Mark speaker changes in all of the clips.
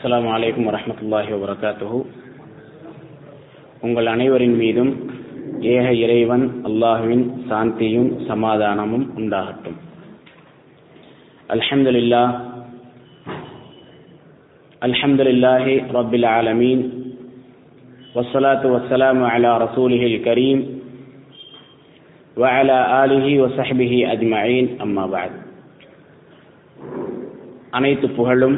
Speaker 1: அஸ்ஸலாமு அலைக்கும் வரஹ்மத்துல்லாஹி வபரகாத்துஹு உங்கள் அனைவரின் மீதும் ஏக இறைவன் அல்லாஹுவின் சாந்தியும் சமாதானமும் உண்டாகட்டும் அல்ஹம்துலில்லா அல்ஹம்துலில்லாஹி ரப்பில் ஆலமீன் والصلاة والسلام على رسوله الكريم وعلى آله وصحبه أجمعين أما بعد அனைத்து புகழும்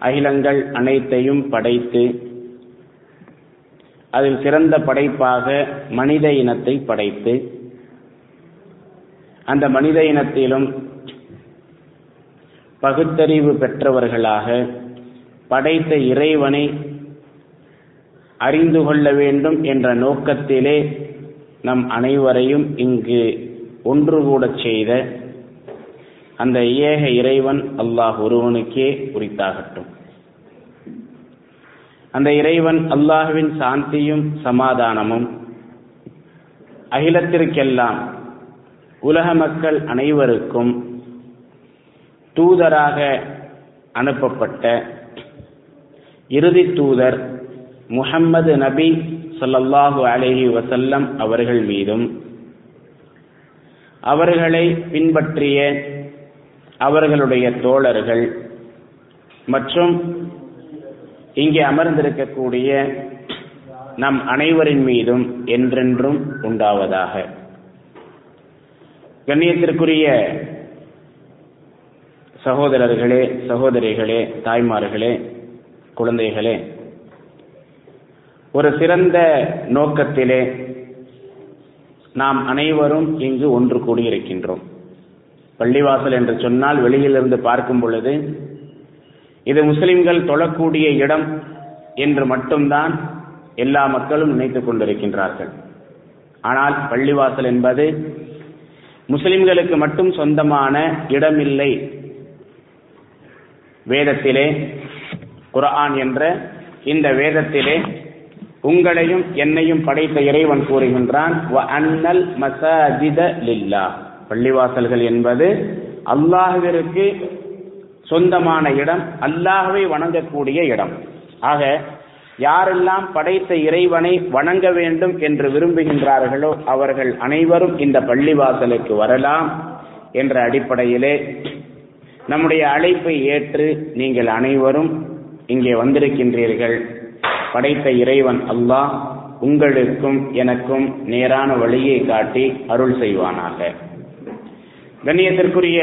Speaker 1: அகிலங்கள் அனைத்தையும் படைத்து அதில் சிறந்த படைப்பாக மனித இனத்தை படைத்து அந்த மனித இனத்திலும் பகுத்தறிவு பெற்றவர்களாக படைத்த இறைவனை அறிந்து கொள்ள வேண்டும் என்ற நோக்கத்திலே நம் அனைவரையும் இங்கு ஒன்று கூட செய்த அந்த ஏக இறைவன் அல்லாஹ் ஒருவனுக்கே உரித்தாகட்டும். அந்த இறைவன் அல்லாஹுவின் சாந்தியும் சமாதானமும் அகிலத்திற்கெல்லாம் உலக மக்கள் அனைவருக்கும் தூதராக அனுப்பப்பட்ட இறுதி தூதர் முஹம்மது நபி சொல்லல்லாஹு அலஹி வசல்லம் அவர்கள் மீதும் அவர்களை பின்பற்றிய அவர்களுடைய தோழர்கள் மற்றும் இங்கே அமர்ந்திருக்கக்கூடிய நம் அனைவரின் மீதும் என்றென்றும் உண்டாவதாக. கண்ணியத்திற்குரிய சகோதரர்களே சகோதரிகளே தாய்மார்களே குழந்தைகளே ஒரு சிறந்த நோக்கத்திலே நாம் அனைவரும் இங்கு ஒன்று கூடியிருக்கின்றோம். பள்ளிவாசல் என்று சொன்னால் வெளியிலிருந்து பார்க்கும் பொழுது இது முஸ்லிம்கள் தொழக்கூடிய இடம் என்று மட்டும்தான் எல்லா மக்களும் நினைத்துக் கொண்டிருக்கின்றார்கள். ஆனால் பள்ளிவாசல் என்பது முஸ்லிம்களுக்கு மட்டும் சொந்தமான இடமில்லை. வேதத்திலே குரான் என்ற இந்த வேதத்திலே உங்களையும் என்னையும் படைத்த இறைவன் கூறுகின்றான் அன்னல் மசாஜித லில்லா பள்ளிவாசல்கள் என்பது அல்லாஹுவிற்கு சொந்தமான இடம் அல்லாஹுவை வணங்கக்கூடிய இடம். ஆக யாரெல்லாம் படைத்த இறைவனை வணங்க வேண்டும் என்று விரும்புகின்றார்களோ அவர்கள் அனைவரும் இந்த பள்ளிவாசலுக்கு வரலாம் என்ற அடிப்படையிலே நம்முடைய அழைப்பை ஏற்று நீங்கள் அனைவரும் இங்கே வந்திருக்கின்றீர்கள். படைத்த இறைவன் அல்லாஹ் உங்களுக்கும் எனக்கும் நேரான வழியை காட்டி அருள் செய்வானாக. கண்ணியத்திற்குரிய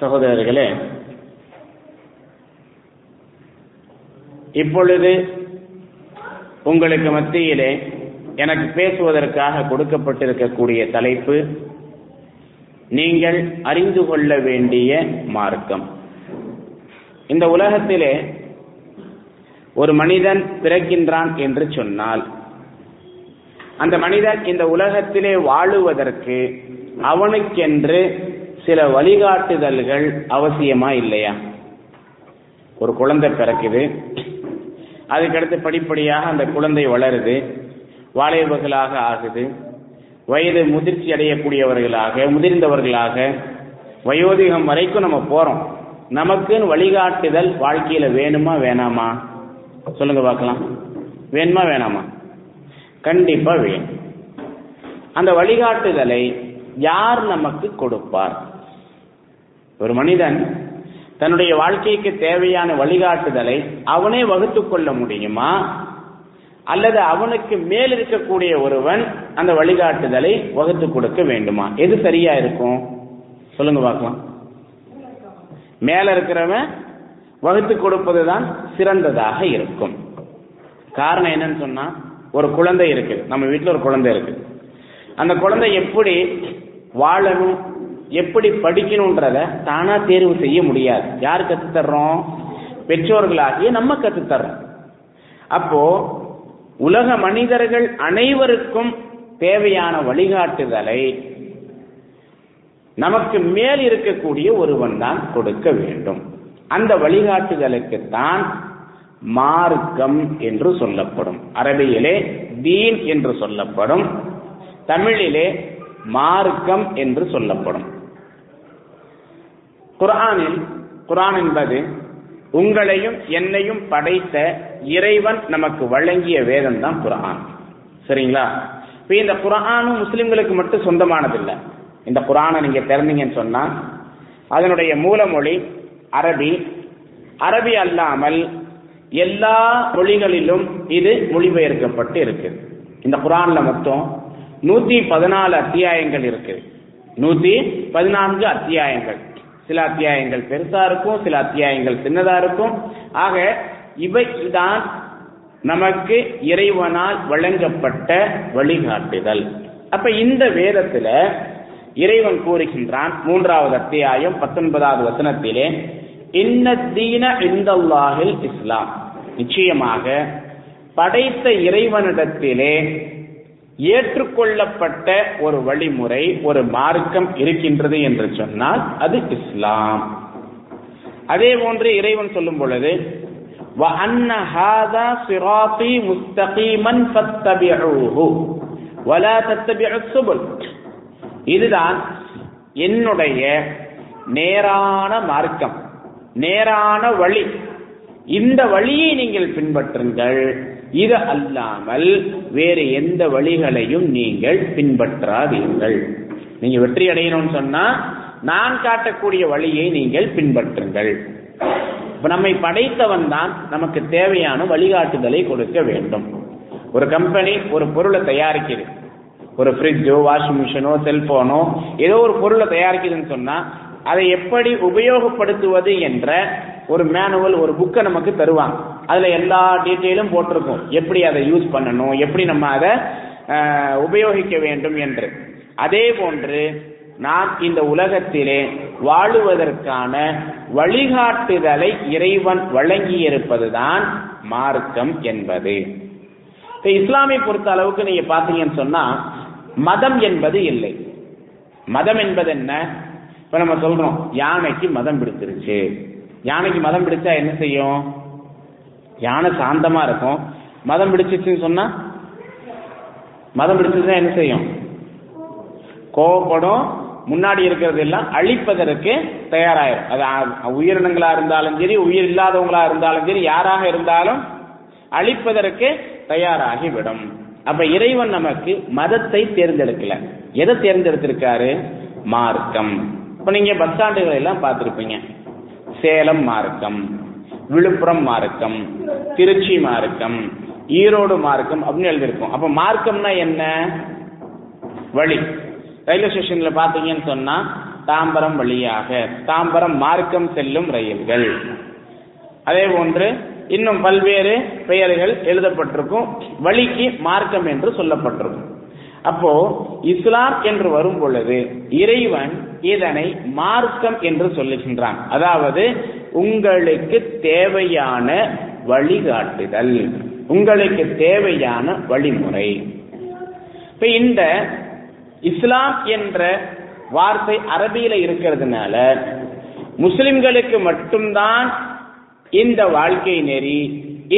Speaker 1: சகோதரர்களே இப்பொழுது உங்களுக்கு மத்தியிலே எனக்கு பேசுவதற்காக கொடுக்கப்பட்டிருக்கக்கூடிய தலைப்பு நீங்கள் அறிந்து கொள்ள வேண்டிய மார்க்கம். இந்த உலகத்திலே ஒரு மனிதன் பிறக்கின்றான் என்று சொன்னால் அந்த மனிதன் இந்த உலகத்திலே வாழுவதற்கு அவனுக்கென்று சில வழிகாட்டுதல்கள் அவசியமா இல்லையா? ஒரு குழந்தை பிறக்குது. அதுக்கடுத்து படிப்படியாக அந்த குழந்தை வளருது. வாலிபர்களாக ஆகுது. வயது முதிர்ச்சி அடையக்கூடியவர்களாக முதிர்ந்தவர்களாக வயோதிகம் வரைக்கும் நம்ம போறோம். நமக்குன்னு வழிகாட்டுதல் வாழ்க்கையில வேணுமா வேணாமா? சொல்லுங்க பார்க்கலாம். வேணுமா வேணாமா? கண்டிப்பா வேணும். அந்த வழிகாட்டுதலை யார் நமக்கு கொடுப்பார்? ஒரு மனிதன் தன்னுடைய வாழ்க்கைக்கு தேவையான வழிகாட்டுதலை அவனே வகுத்து கொள்ள முடியுமா? அல்லது அவனுக்கு மேல் இருக்கக்கூடிய ஒருவன் அந்த வழிகாட்டுதலை வகுத்து கொடுக்க வேண்டுமா? எது சரியா இருக்கும்? சொல்லுங்க பார்க்கலாம். மேல இருக்கிறவன் வகுத்து கொடுப்பதுதான் சிறந்ததாக இருக்கும். காரணம் என்னன்னு சொன்னா ஒரு குழந்தை இருக்கு. நம்ம வீட்டில் ஒரு குழந்தை இருக்கு. அந்த குழந்தை எப்படி வாழணும்? எப்படி படிக்கணும்ன்றத தானா தேர்வு செய்ய முடியாது. யார் கத்துத்தர்றோம்? பெற்றோர்களாகிய நம்ம கத்துத்தர்றோம். அப்போ உலக மனிதர்கள் அனைவருக்கும் தேவையான வழிகாட்டுதலை நமக்கு மேல் இருக்கக்கூடிய ஒருவன் தான் கொடுக்க வேண்டும். அந்த வழிகாட்டுதலுக்குத்தான் மார்க்கம் என்று சொல்லப்படும். அரபியிலே தீன் என்று சொல்லப்படும். தமிழிலே மார்க்கம் என்று சொல்லப்படும். குரானில் குரான் என்பது உங்களையும் என்னையும் படைத்த இறைவன் நமக்கு வழங்கிய வேதம் தான் குரான் சரிங்களா? இப்ப இந்த குரானும் முஸ்லிம்களுக்கு மட்டும் சொந்தமானதில்லை. இந்த குரானை நீங்க திறந்தீங்கன்னு சொன்னா அதனுடைய மூலமொழி அரபி. அரபி அல்லாமல் எல்லா மொழிகளிலும் இது மொழிபெயர்க்கப்பட்டு இருக்கு. இந்த குரான்ல மொத்தம் நூத்தி பதினாலு அத்தியாயங்கள் இருக்கு. நூத்தி பதினான்கு அத்தியாயங்கள். சில அத்தியாயங்கள் பெருசா இருக்கும் சில அத்தியாயங்கள் சின்னதா இருக்கும். ஆக இவை தான் நமக்கு இறைவனால் வழங்கப்பட்ட வழிகாட்டுதல். அப்ப இந்த வேதத்துல இறைவன் கூறுகின்றான் மூன்றாவது அத்தியாயம் பத்தொன்பதாவது வசனத்திலே இன்னத்தீன இந்தல்லாஹில் இஸ்லாம். நிச்சயமாக படைத்த இறைவனிடத்திலே ஏற்றுக்கொள்ளப்பட்ட ஒரு வழிமுறை ஒரு மார்க்கம் இருக்கின்றது என்று சொன்னால் அது இஸ்லாம் அதே போன்று இறைவன் சொல்லும் பொழுது وَأَنَّ هَذَا صِرَاطِي مُسْتَقِيمًا فَاتَّبِعُوهُ وَلَا تَتَّبِعُوا السُّبُلَ இதுதான் என்னுடைய நேரான மார்க்கம் நேரான வழி இந்த வழியை நீங்கள் பின்பற்றுங்கள் இது அல்லாமல் வேறு எந்த வழிகளையும் நீங்கள் பின்பற்றாதீர்கள். நீங்க வெற்றி அடையணும்னு சொன்னா நான் காட்டக்கூடிய வழியை நீங்கள் பின்பற்றுங்கள். இப்ப நம்மை படைத்தவன் தான் நமக்கு தேவையான வழிகாட்டுதலை கொடுக்க வேண்டும். ஒரு கம்பெனி ஒரு பொருளை தயாரிக்குது. ஒரு ஃப்ரிட்ஜோ வாஷிங் மிஷினோ செல்போனோ ஏதோ ஒரு பொருளை தயாரிக்குதுன்னு சொன்னா அதை எப்படி உபயோகப்படுத்துவது என்ற ஒரு மேனுவல் ஒரு புக்கை நமக்கு தருவாங்க. அதுல எல்லா டீட்டெயிலும் போட்டிருக்கும். எப்படி அதை யூஸ் பண்ணணும்? எப்படி நம்ம அதை உபயோகிக்க வேண்டும் என்று. அதே போன்று நாம் இந்த உலகத்திலே வாழுவதற்கான வழிகாட்டுதலை இறைவன் வழங்கியிருப்பதுதான் மார்க்கம் என்பது. இப்போ இஸ்லாமை பொறுத்த அளவுக்கு நீங்க பாத்தீங்கன்னு சொன்னா மதம் என்பது இல்லை. மதம் என்பது என்ன? இப்ப நம்ம சொல்றோம் யானைக்கு மதம் பிடிச்சிருச்சு. யானைக்கு மதம் பிடிச்சா என்ன செய்யும்? யானை சாந்தமா இருக்கும். மதம் பிடிச்சிச்சுன்னு சொன்னா மதம் பிடிச்சிச்சுன்னா என்ன செய்யும்? கோவப்படும். முன்னாடி இருக்கிறது எல்லாம் அழிப்பதற்கு தயாராயிரும். அது உயிரினங்களா இருந்தாலும் சரி உயிர் இல்லாதவங்களா இருந்தாலும் சரி யாராக இருந்தாலும் அழிப்பதற்கு தயாராகி விடும் அப்ப இறைவன் நமக்கு மதத்தை தேர்ந்தெடுக்கல. எதை தேர்ந்தெடுத்திருக்காரு? மார்க்கம். இப்ப நீங்க பஸ் ஸ்டாண்டுகளை எல்லாம் பார்த்திருப்பீங்க. சேலம் மார்க்கம். விழுப்புரம் மார்க்கம் திருச்சி மார்க்கம் ஈரோடு மார்க்கம் அப்படின்னு எழுதியிருக்கும். அப்ப மார்க்கம்னா என்ன? வழி. ரயில்வே ஸ்டேஷன்ல பாத்தீங்கன்னு சொன்னா தாம்பரம் வழியாக தாம்பரம் மார்க்கம் செல்லும் ரயில்கள். அதே போன்று இன்னும் பல்வேறு பெயர்கள் எழுதப்பட்டிருக்கும். வழிக்கு மார்க்கம் என்று சொல்லப்பட்டிருக்கும். அப்போ இஸ்லாம் என்று வரும் பொழுது இறைவன் இதனை மார்க்கம் என்று சொல்லுகின்றான். அதாவது உங்களுக்கு தேவையான வழிகாட்டுதல் உங்களுக்கு தேவையான வழிமுறை. இப்ப இந்த இஸ்லாம் என்ற வார்த்தை அரபியில இருக்கிறதுனால முஸ்லிம்களுக்கு மட்டும்தான் இந்த வாழ்க்கை நெறி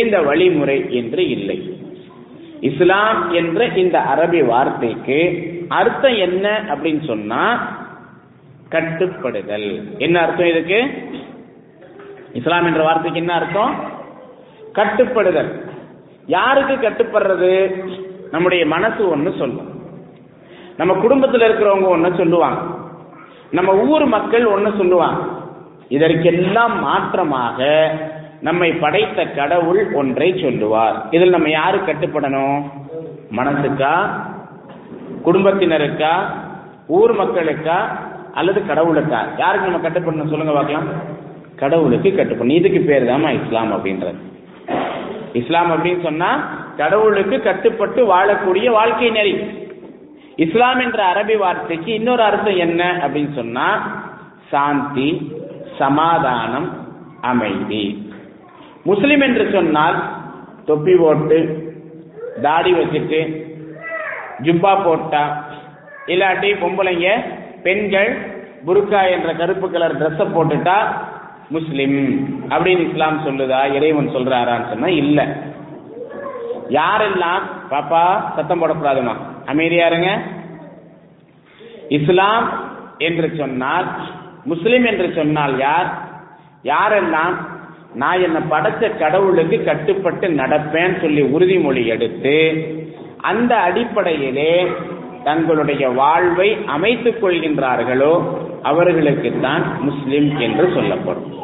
Speaker 1: இந்த வழிமுறை என்று இல்லை. இஸ்லாம் என்ற இந்த அரபி வார்த்தைக்கு அர்த்தம் என்ன அப்படின்னு சொன்னா கட்டுப்படுதல். என்ன அர்த்தம் இதுக்கு? இஸ்லாம் என்ற வார்த்தைக்கு என்ன அர்த்தம்? கட்டுப்படுதல். யாருக்கு கட்டுப்படுறது? நம்முடைய மனசு ஒண்ணு சொல்லும். நம்ம குடும்பத்தில் இருக்கிறவங்க ஒண்ணு சொல்லுவாங்க. நம்ம ஊர் மக்கள் ஒண்ணு சொல்லுவாங்க. இதற்கெல்லாம் மாற்றமாக நம்மை படைத்த கடவுள் ஒன்றை சொல்லுவார். இதில் நம்ம யாரு கட்டுப்படணும்? மனசுக்கா? குடும்பத்தினருக்கா? ஊர் மக்களுக்கா? அல்லது கடவுளுக்கா? யாருக்கு நம்ம கட்டுப்படணும் சொல்லுங்க பார்க்கலாம். கடவுளுக்கு கட்டுப்படணும். இதுக்கு பேர் தாமா இஸ்லாம் அப்படின்றது. இஸ்லாம் அப்படின்னு சொன்னா கடவுளுக்கு கட்டுப்பட்டு வாழக்கூடிய வாழ்க்கை நெறி. இஸ்லாம் என்ற அரபி வார்த்தைக்கு இன்னொரு அர்த்தம் என்ன அப்படின்னு சொன்னா சாந்தி சமாதானம் அமைதி. முஸ்லிம் என்று சொன்னால் தொப்பி போட்டு தாடி வச்சுட்டு ஜுப்பா போட்டா இல்லாட்டி பொம்பளைங்க பெண்கள் புருக்கா என்ற கருப்பு கலர் ட்ரெஸ்ஸை போட்டுட்டா முஸ்லிம். அப்படின்னு இஸ்லாம் சொல்லுதா? இறைவன் சொல்றாரான்னு சொன்னா இல்ல. யாரெல்லாம் பாப்பா சத்தம் போடக்கூடாதுமா? அமைதியா இருங்க. இஸ்லாம் என்று சொன்னால் முஸ்லிம் என்று சொன்னால் யார்? யாரெல்லாம் நான் என்ன படைச்ச கடவுளுக்கு கட்டுப்பட்டு நடப்பேன் சொல்லி உறுதிமொழி எடுத்து அந்த அடிப்படையிலே தங்களுடைய வாழ்வை அமைத்துக் கொள்கின்றார்களோ அவர்களுக்கு தான் முஸ்லிம் என்று சொல்லப்படும்.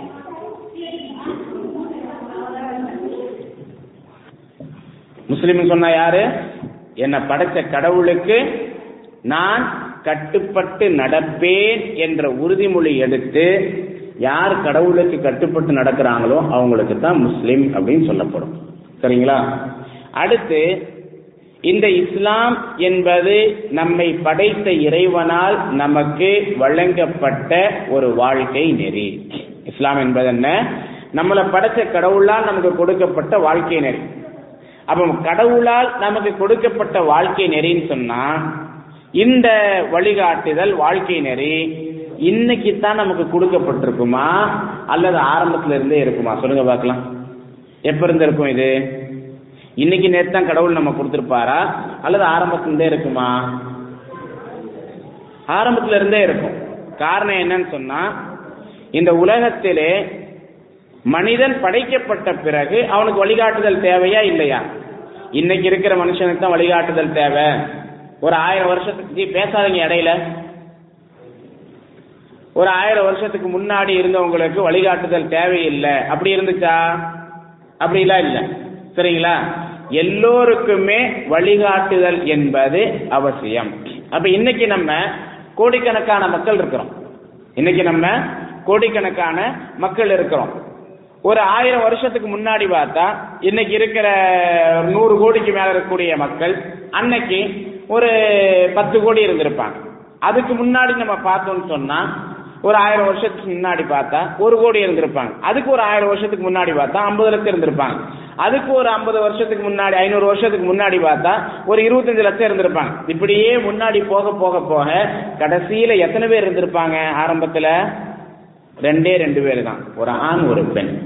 Speaker 1: முஸ்லிம் சொன்ன யாரு? என்ன படைச்ச கடவுளுக்கு நான் கட்டுப்பட்டு நடப்பேன் என்ற உறுதிமொழி எடுத்து யார் கடவுளுக்கு கட்டுப்பட்டு நடக்கிறாங்களோ அவங்களுக்கு தான் முஸ்லீம் அப்படின்னு சொல்லப்படும். சரிங்களா? அடுத்து இந்த இஸ்லாம் என்பது நம்மை படைத்த இறைவனால் நமக்கு வழங்கப்பட்ட ஒரு வாழ்க்கை நெறி. இஸ்லாம் என்பது என்ன? நம்மளை படைத்த கடவுளால் நமக்கு கொடுக்கப்பட்ட வாழ்க்கை நெறி. அப்போ கடவுளால் நமக்கு கொடுக்கப்பட்ட வாழ்க்கை நெறின்னு சொன்னா இந்த வழிகாட்டுதல் வாழ்க்கை நெறி இன்னைக்கு தான் நமக்கு கொடுக்கப்பட்டிருக்குமா? அல்லது ஆரம்பத்துல இருந்தே இருக்குமா? சொல்லுங்க பார்க்கலாம். எப்ப இருந்து இருக்கும் இது? இன்னைக்கு நேற்று தான் கடவுள் நம்ம கொடுத்திருப்பாரா? அல்லது ஆரம்பத்துல இருந்தே இருக்குமா? ஆரம்பத்துல இருந்தே இருக்கும். காரணம் என்னன்னு சொன்னா இந்த உலகத்திலே மனிதன் படைக்கப்பட்ட பிறகு அவனுக்கு வழிகாட்டுதல் தேவையா இல்லையா? இன்னைக்கு இருக்கிற மனுஷனுக்கு தான் வழிகாட்டுதல் தேவை. ஒரு ஆயிரம் வருஷத்துக்கு பேசாதீங்க இடையில. ஒரு ஆயிரம் வருஷத்துக்கு முன்னாடி இருந்தவங்களுக்கு வழிகாட்டுதல் தேவையில்லை. அப்படி இருந்துச்சா? அப்படிலாம் இல்லை. சரிங்களா? எல்லோருக்குமே வழிகாட்டுதல் என்பது அவசியம். அப்ப இன்னைக்கு நம்ம கோடிக்கணக்கான மக்கள் இருக்கிறோம். இன்னைக்கு நம்ம கோடிக்கணக்கான மக்கள் இருக்கிறோம். ஒரு ஆயிரம் வருஷத்துக்கு முன்னாடி பார்த்தா இன்னைக்கு இருக்கிற நூறு கோடிக்கு மேல இருக்கக்கூடிய மக்கள் அன்னைக்கு ஒரு பத்து கோடி இருந்திருப்பாங்க. அதுக்கு முன்னாடி நம்ம பார்த்தோம்னு சொன்னா ஒரு ஆயிரம் வருஷத்துக்கு முன்னாடி பார்த்தா ஒரு கோடி இருந்திருப்பாங்க. அதுக்கு ஒரு ஆயிரம் வருஷத்துக்கு முன்னாடி பார்த்தா ஐம்பது லட்சம் இருந்திருப்பாங்க. அதுக்கு ஒரு ஐம்பது வருஷத்துக்கு முன்னாடி ஐநூறு வருஷத்துக்கு முன்னாடி பார்த்தா ஒரு இருபத்தஞ்சு லட்சம் இருந்திருப்பாங்க. இப்படியே முன்னாடி போக போக போக கடைசியில எத்தனை பேர் இருந்திருப்பாங்க ஆரம்பத்துல? ரெண்டே ரெண்டு பேர் தான். ஒரு ஆண் ஒரு பெண்.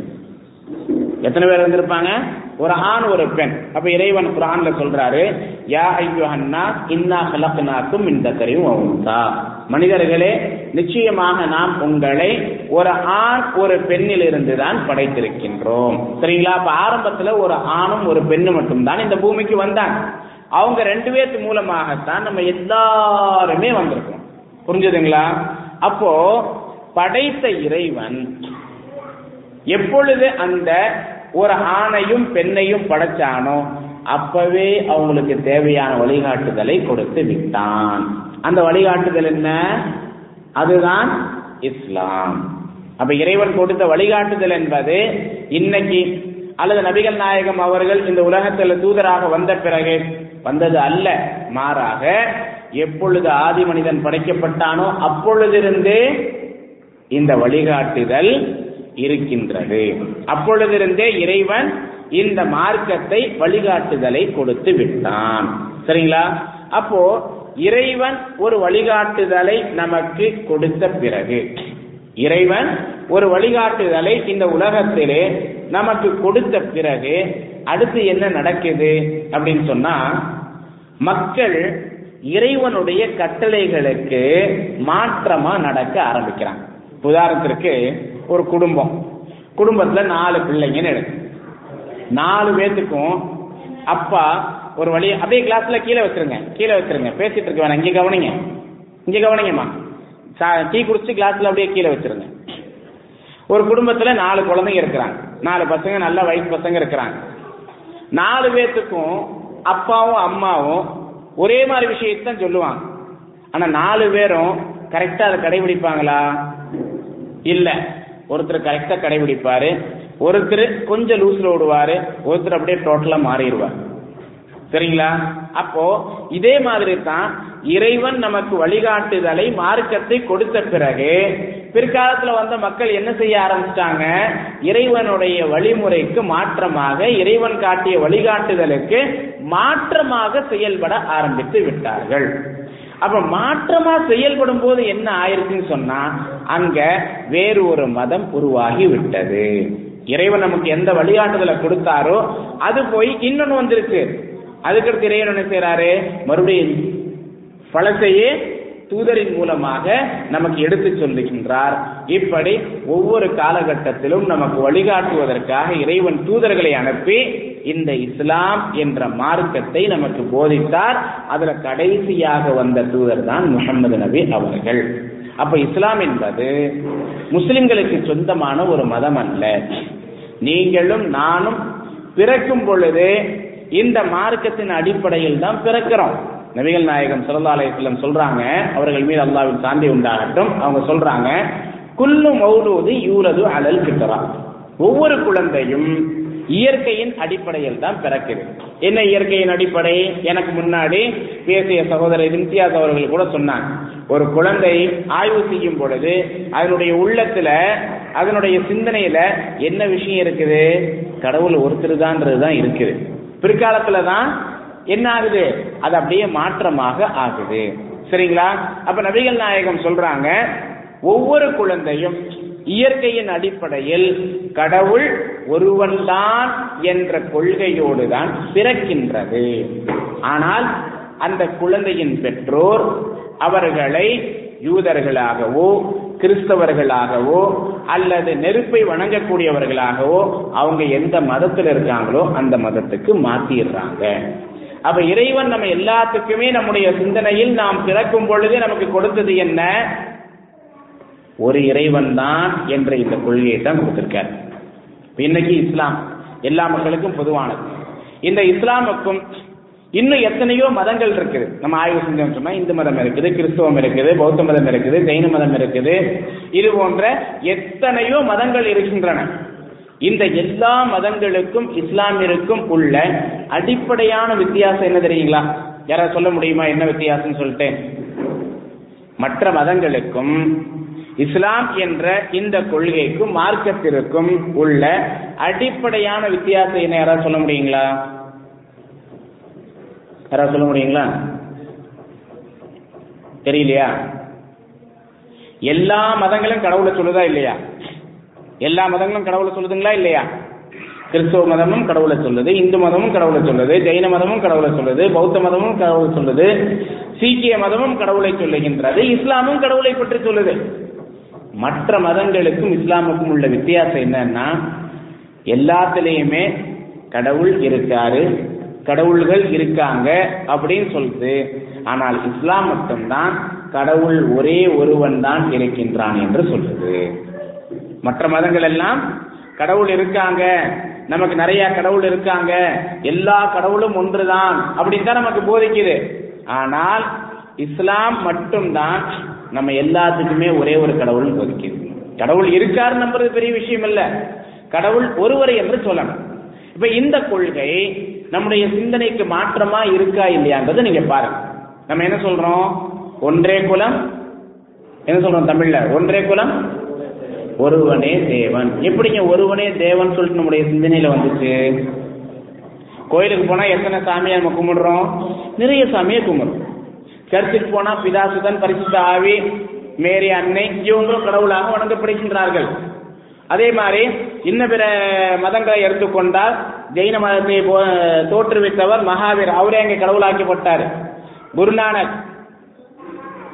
Speaker 1: எத்தனை பேர் இருந்திருப்பாங்க? ஒரு ஆண் ஒரு பெண். அப்ப இறைவன் குரான்ல சொல்றாரு யா ஐயுஹன்னா இன்னா ஹலக்னாக்கும் இந்த கரையும் உண்டா மனிதர்களே நிச்சயமாக நாம் உங்களை ஒரு ஆண் ஒரு பெண்ணில் இருந்து தான் படைத்திருக்கின்றோம். சரிங்களா? அப்ப ஆரம்பத்துல ஒரு ஆணும் ஒரு பெண்ணு மட்டும்தான் இந்த பூமிக்கு வந்தாங்க. அவங்க ரெண்டு பேர்த்து மூலமாகத்தான் நம்ம எல்லாருமே வந்திருக்கோம். புரிஞ்சுதுங்களா? அப்போ படைத்த இறைவன் எப்பொழுது அந்த ஒரு ஆணையும் பெண்ணையும் படைச்சானோ அப்பவே அவங்களுக்கு தேவையான வழிகாட்டுதலை கொடுத்து விட்டான். அந்த வழிகாட்டுதல் என்ன? அதுதான் இஸ்லாம். அப்ப இறைவன் கொடுத்த வழிகாட்டுதல் என்பது இன்னைக்கு அல்லது நபிகள் நாயகம் அவர்கள் இந்த உலகத்தில் தூதராக வந்த பிறகு வந்தது அல்ல. மாறாக எப்பொழுது ஆதி மனிதன் படைக்கப்பட்டானோ அப்பொழுதிருந்து இந்த வழிகாட்டுதல் இருக்கின்றது. அப்பொழுதிருந்தே இறைவன் இந்த மார்க்கத்தை வழிகாட்டுதலை கொடுத்து விட்டான். சரிங்களா? அப்போ இறைவன் ஒரு வழிகாட்டுதலை நமக்கு கொடுத்த பிறகு இறைவன் ஒரு வழிகாட்டுதலை இந்த உலகத்திலே நமக்கு கொடுத்த பிறகு அடுத்து என்ன நடக்குது அப்படின்னு சொன்னா மக்கள் இறைவனுடைய கட்டளைகளுக்கு மாற்றமா நடக்க ஆரம்பிக்கிறாங்க. உதாரணத்திற்கு ஒரு குடும்பம். குடும்பத்துல நாலு பிள்ளைங்கன்னு எடுக்கும் நாலு பேத்துக்கும் அப்பா ஒரு வழி அப்படியே கிளாஸ்ல கீழே வச்சிருங்க. கீழே வச்சிருங்க. பேசிட்டு இருக்க வேணாம். இங்க கவனிங்க. இங்க கவனிங்கம்மா. டீ குடிச்சு கிளாஸ்ல அப்படியே கீழே வச்சிருங்க. ஒரு குடும்பத்துல நாலு குழந்தைங்க இருக்கிறாங்க. நாலு பசங்க நல்ல வயசு பசங்க இருக்கிறாங்க. நாலு பேத்துக்கும் அப்பாவும் அம்மாவும் ஒரே மாதிரி விஷயத்தான் சொல்லுவாங்க. ஆனா நாலு பேரும் கரெக்டா அதை கடைபிடிப்பாங்களா? இல்லை. ஒருத்தர் கரெக்டா கடைபிடிப்பாரு ஒருத்தர் கொஞ்சம் லூஸ்ல விடுவாரு ஒருத்தர் அப்படியே டோட்டலா மாறிடுவார். சரிங்களா? அப்போ இதே மாதிரி தான் இறைவன் நமக்கு வழிகாட்டுதலை மார்க்கத்தை கொடுத்த பிறகு பிற்காலத்துல வந்த மக்கள் என்ன செய்ய ஆரம்பிச்சிட்டாங்க? இறைவனுடைய வழிமுறைக்கு மாற்றமாக இறைவன் காட்டிய வழிகாட்டுதலுக்கு மாற்றமாக செயல்பட ஆரம்பித்து விட்டார்கள். அப்ப மாற்றமா செயல்படும் போது என்ன ஆயிருக்குன்னு சொன்னா அங்க வேறு ஒரு மதம் உருவாகி விட்டது. இறைவன் நமக்கு எந்த வழிகாட்டுதலை கொடுத்தாரோ அது போய் இன்னொன்னு வந்திருக்கு. அதுக்கடுத்து இறைவன் என்ன செய்யறாரு மறுபடியும் பழசையே தூதரின் மூலமாக நமக்கு எடுத்து சொல்லுகின்றார். இப்படி ஒவ்வொரு காலகட்டத்திலும் நமக்கு வழிகாட்டுவதற்காக இறைவன் தூதர்களை அனுப்பி இந்த இஸ்லாம் என்ற மார்க்கத்தை நமக்கு போதித்தார். அதுல கடைசியாக வந்த தூதர் தான் முகமது நபி அவர்கள். அப்ப இஸ்லாம் என்பது முஸ்லிம்களுக்கு சொந்தமான ஒரு மதம் அல்ல. நீங்களும் நானும் பிறக்கும் பொழுது இந்த மார்க்கத்தின் அடிப்படையில் தான் பிறக்கிறோம். நபிகள் நாயகம் சல்லா அலையம் சொல்றாங்க அவர்கள் மீது அல்லாவின் சாந்தி உண்டாகட்டும். அவங்க சொல்றாங்க குல்லு மௌலூது யூரது அலல் கிட்டரா ஒவ்வொரு குழந்தையும் இயற்கையின் அடிப்படையில் தான் பிறக்குது என்ன இயற்கையின் அடிப்படை? எனக்கு முன்னாடி பேசிய சகோதரர் இம்தியாஸ் அவர்கள் கூட சொன்னாங்க. ஒரு குழந்தை ஆய்வு செய்யும் பொழுது அதனுடைய உள்ளத்துல அதனுடைய சிந்தனையில என்ன விஷயம் இருக்குது? கடவுள் ஒருத்தர் தான் இருக்குது. பிற்காலத்துல தான் என்ன ஆகுது? அது அப்படியே மாற்றமாக ஆகுது. சரிங்களா? அப்ப நபிகள் நாயகம் சொல்றாங்க ஒவ்வொரு குழந்தையும் இயற்கையின் அடிப்படையில் கடவுள் ஒருவன்தான் என்ற கொள்கையோடு தான் பிறக்கின்றது. ஆனால் அந்த குழந்தையின் பெற்றோர் அவர்களை யூதர்களாகவோ கிறிஸ்தவர்களாகவோ அல்லது நெருப்பை வணங்கக்கூடியவர்களாகவோ அவங்க எந்த மதத்தில் இருக்காங்களோ அந்த மதத்துக்கு மாத்திடுறாங்க. அப்ப இறைவன் நம்ம எல்லாத்துக்குமே நம்முடைய சிந்தனையில் நாம் பிறக்கும் பொழுது நமக்கு கொடுத்தது என்ன? ஒரு இறைவன் தான் என்ற இந்த கொள்கையை தான் கொடுத்திருக்கார் இன்னைக்கு இஸ்லாம் எல்லா மக்களுக்கும் பொதுவானது. இந்த இஸ்லாமுக்கும் இன்னும் எத்தனையோ மதங்கள் இருக்குது. நம்ம ஆய்வு செஞ்சோம் சொன்னா இந்து மதம் இருக்குது கிறிஸ்துவம் இருக்குது பௌத்த மதம் இருக்குது ஜெயின மதம் இருக்குது. இது போன்ற எத்தனையோ மதங்கள் இருக்கின்றன. இந்த எல்லா மதங்களுக்கும் இஸ்லாமிற்கும் உள்ள அடிப்படையான வித்தியாசம் என்ன தெரியுங்களா? யாராவது சொல்ல முடியுமா என்ன வித்தியாசம் சொல்லிட்டு? மற்ற மதங்களுக்கும் இஸ்லாம் என்ற இந்த கொள்கைக்கும் மார்க்கத்திற்கும் உள்ள அடிப்படையான வித்தியாசம் என்ன? யாராவது சொல்ல முடியுங்களா? யாராவது சொல்ல முடியுங்களா? தெரியலையா? எல்லா மதங்களும் கடவுளை சொல்லுதா இல்லையா? எல்லா மதங்களும் கடவுளை சொல்லுதுங்களா இல்லையா? கிறிஸ்துவ மதமும் கடவுளை சொல்லுது இந்து மதமும் கடவுளை சொல்லுது ஜெயின மதமும் கடவுளை சொல்லுது பௌத்த மதமும் கடவுளை சொல்லுது சீக்கிய மதமும் கடவுளை சொல்லுகின்றது இஸ்லாமும் கடவுளை பற்றி சொல்லுது. மற்ற மதங்களுக்கும் இஸ்லாமுக்கும் உள்ள வித்தியாசம் என்னன்னா எல்லாத்துலேயுமே கடவுள் இருக்காரு கடவுள்கள் இருக்காங்க அப்படின்னு சொல்லுது ஆனால் இஸ்லாம் மட்டும்தான் கடவுள் ஒரே ஒருவன் தான் இருக்கின்றான் என்று சொல்லுது மற்ற மதங்கள் எல்லாம் கடவுள் இருக்காங்க நமக்கு நிறைய கடவுள் இருக்காங்க எல்லா கடவுளும் ஒன்றுதான் அப்படின்னு தான் நமக்கு போதிக்குது. ஆனால் இஸ்லாம் மட்டும்தான் நம்ம எல்லாத்துக்குமே ஒரே ஒரு கடவுள் போதிக்குது கடவுள் இருக்காரு நம்புறது பெரிய விஷயம் இல்ல. கடவுள் ஒருவர் என்று சொல்லணும். இப்ப இந்த கொள்கை நம்முடைய சிந்தனைக்கு மாற்றமா இருக்கா இல்லையான்றது நீங்க பாருங்க. நம்ம என்ன சொல்றோம்? ஒன்றே குலம் என்ன சொல்றோம் தமிழ்ல? ஒன்றே குலம் ஒருவனே தேவன். எப்படிங்க ஒருவனே தேவன் சொல்லிட்டு நம்முடைய சிந்தனையில வந்துச்சு? கோயிலுக்கு போனா எத்தனை சாமியை நம்ம கும்பிடுறோம்? நிறைய சாமியை கும்பிடுறோம். சர்ச்சுக்கு போனா பிதாசுதன் பரிசுத்த ஆவி மேரி அன்னை இவங்களும் கடவுளாக வணங்கப்படுகின்றார்கள். அதே மாதிரி இன்ன பிற மதங்களை எடுத்துக்கொண்டால் ஜெயின மதத்தை தோற்றுவித்தவர் மகாவீர். அவரே அங்கே கடவுளாக்கப்பட்டார். குருநானக்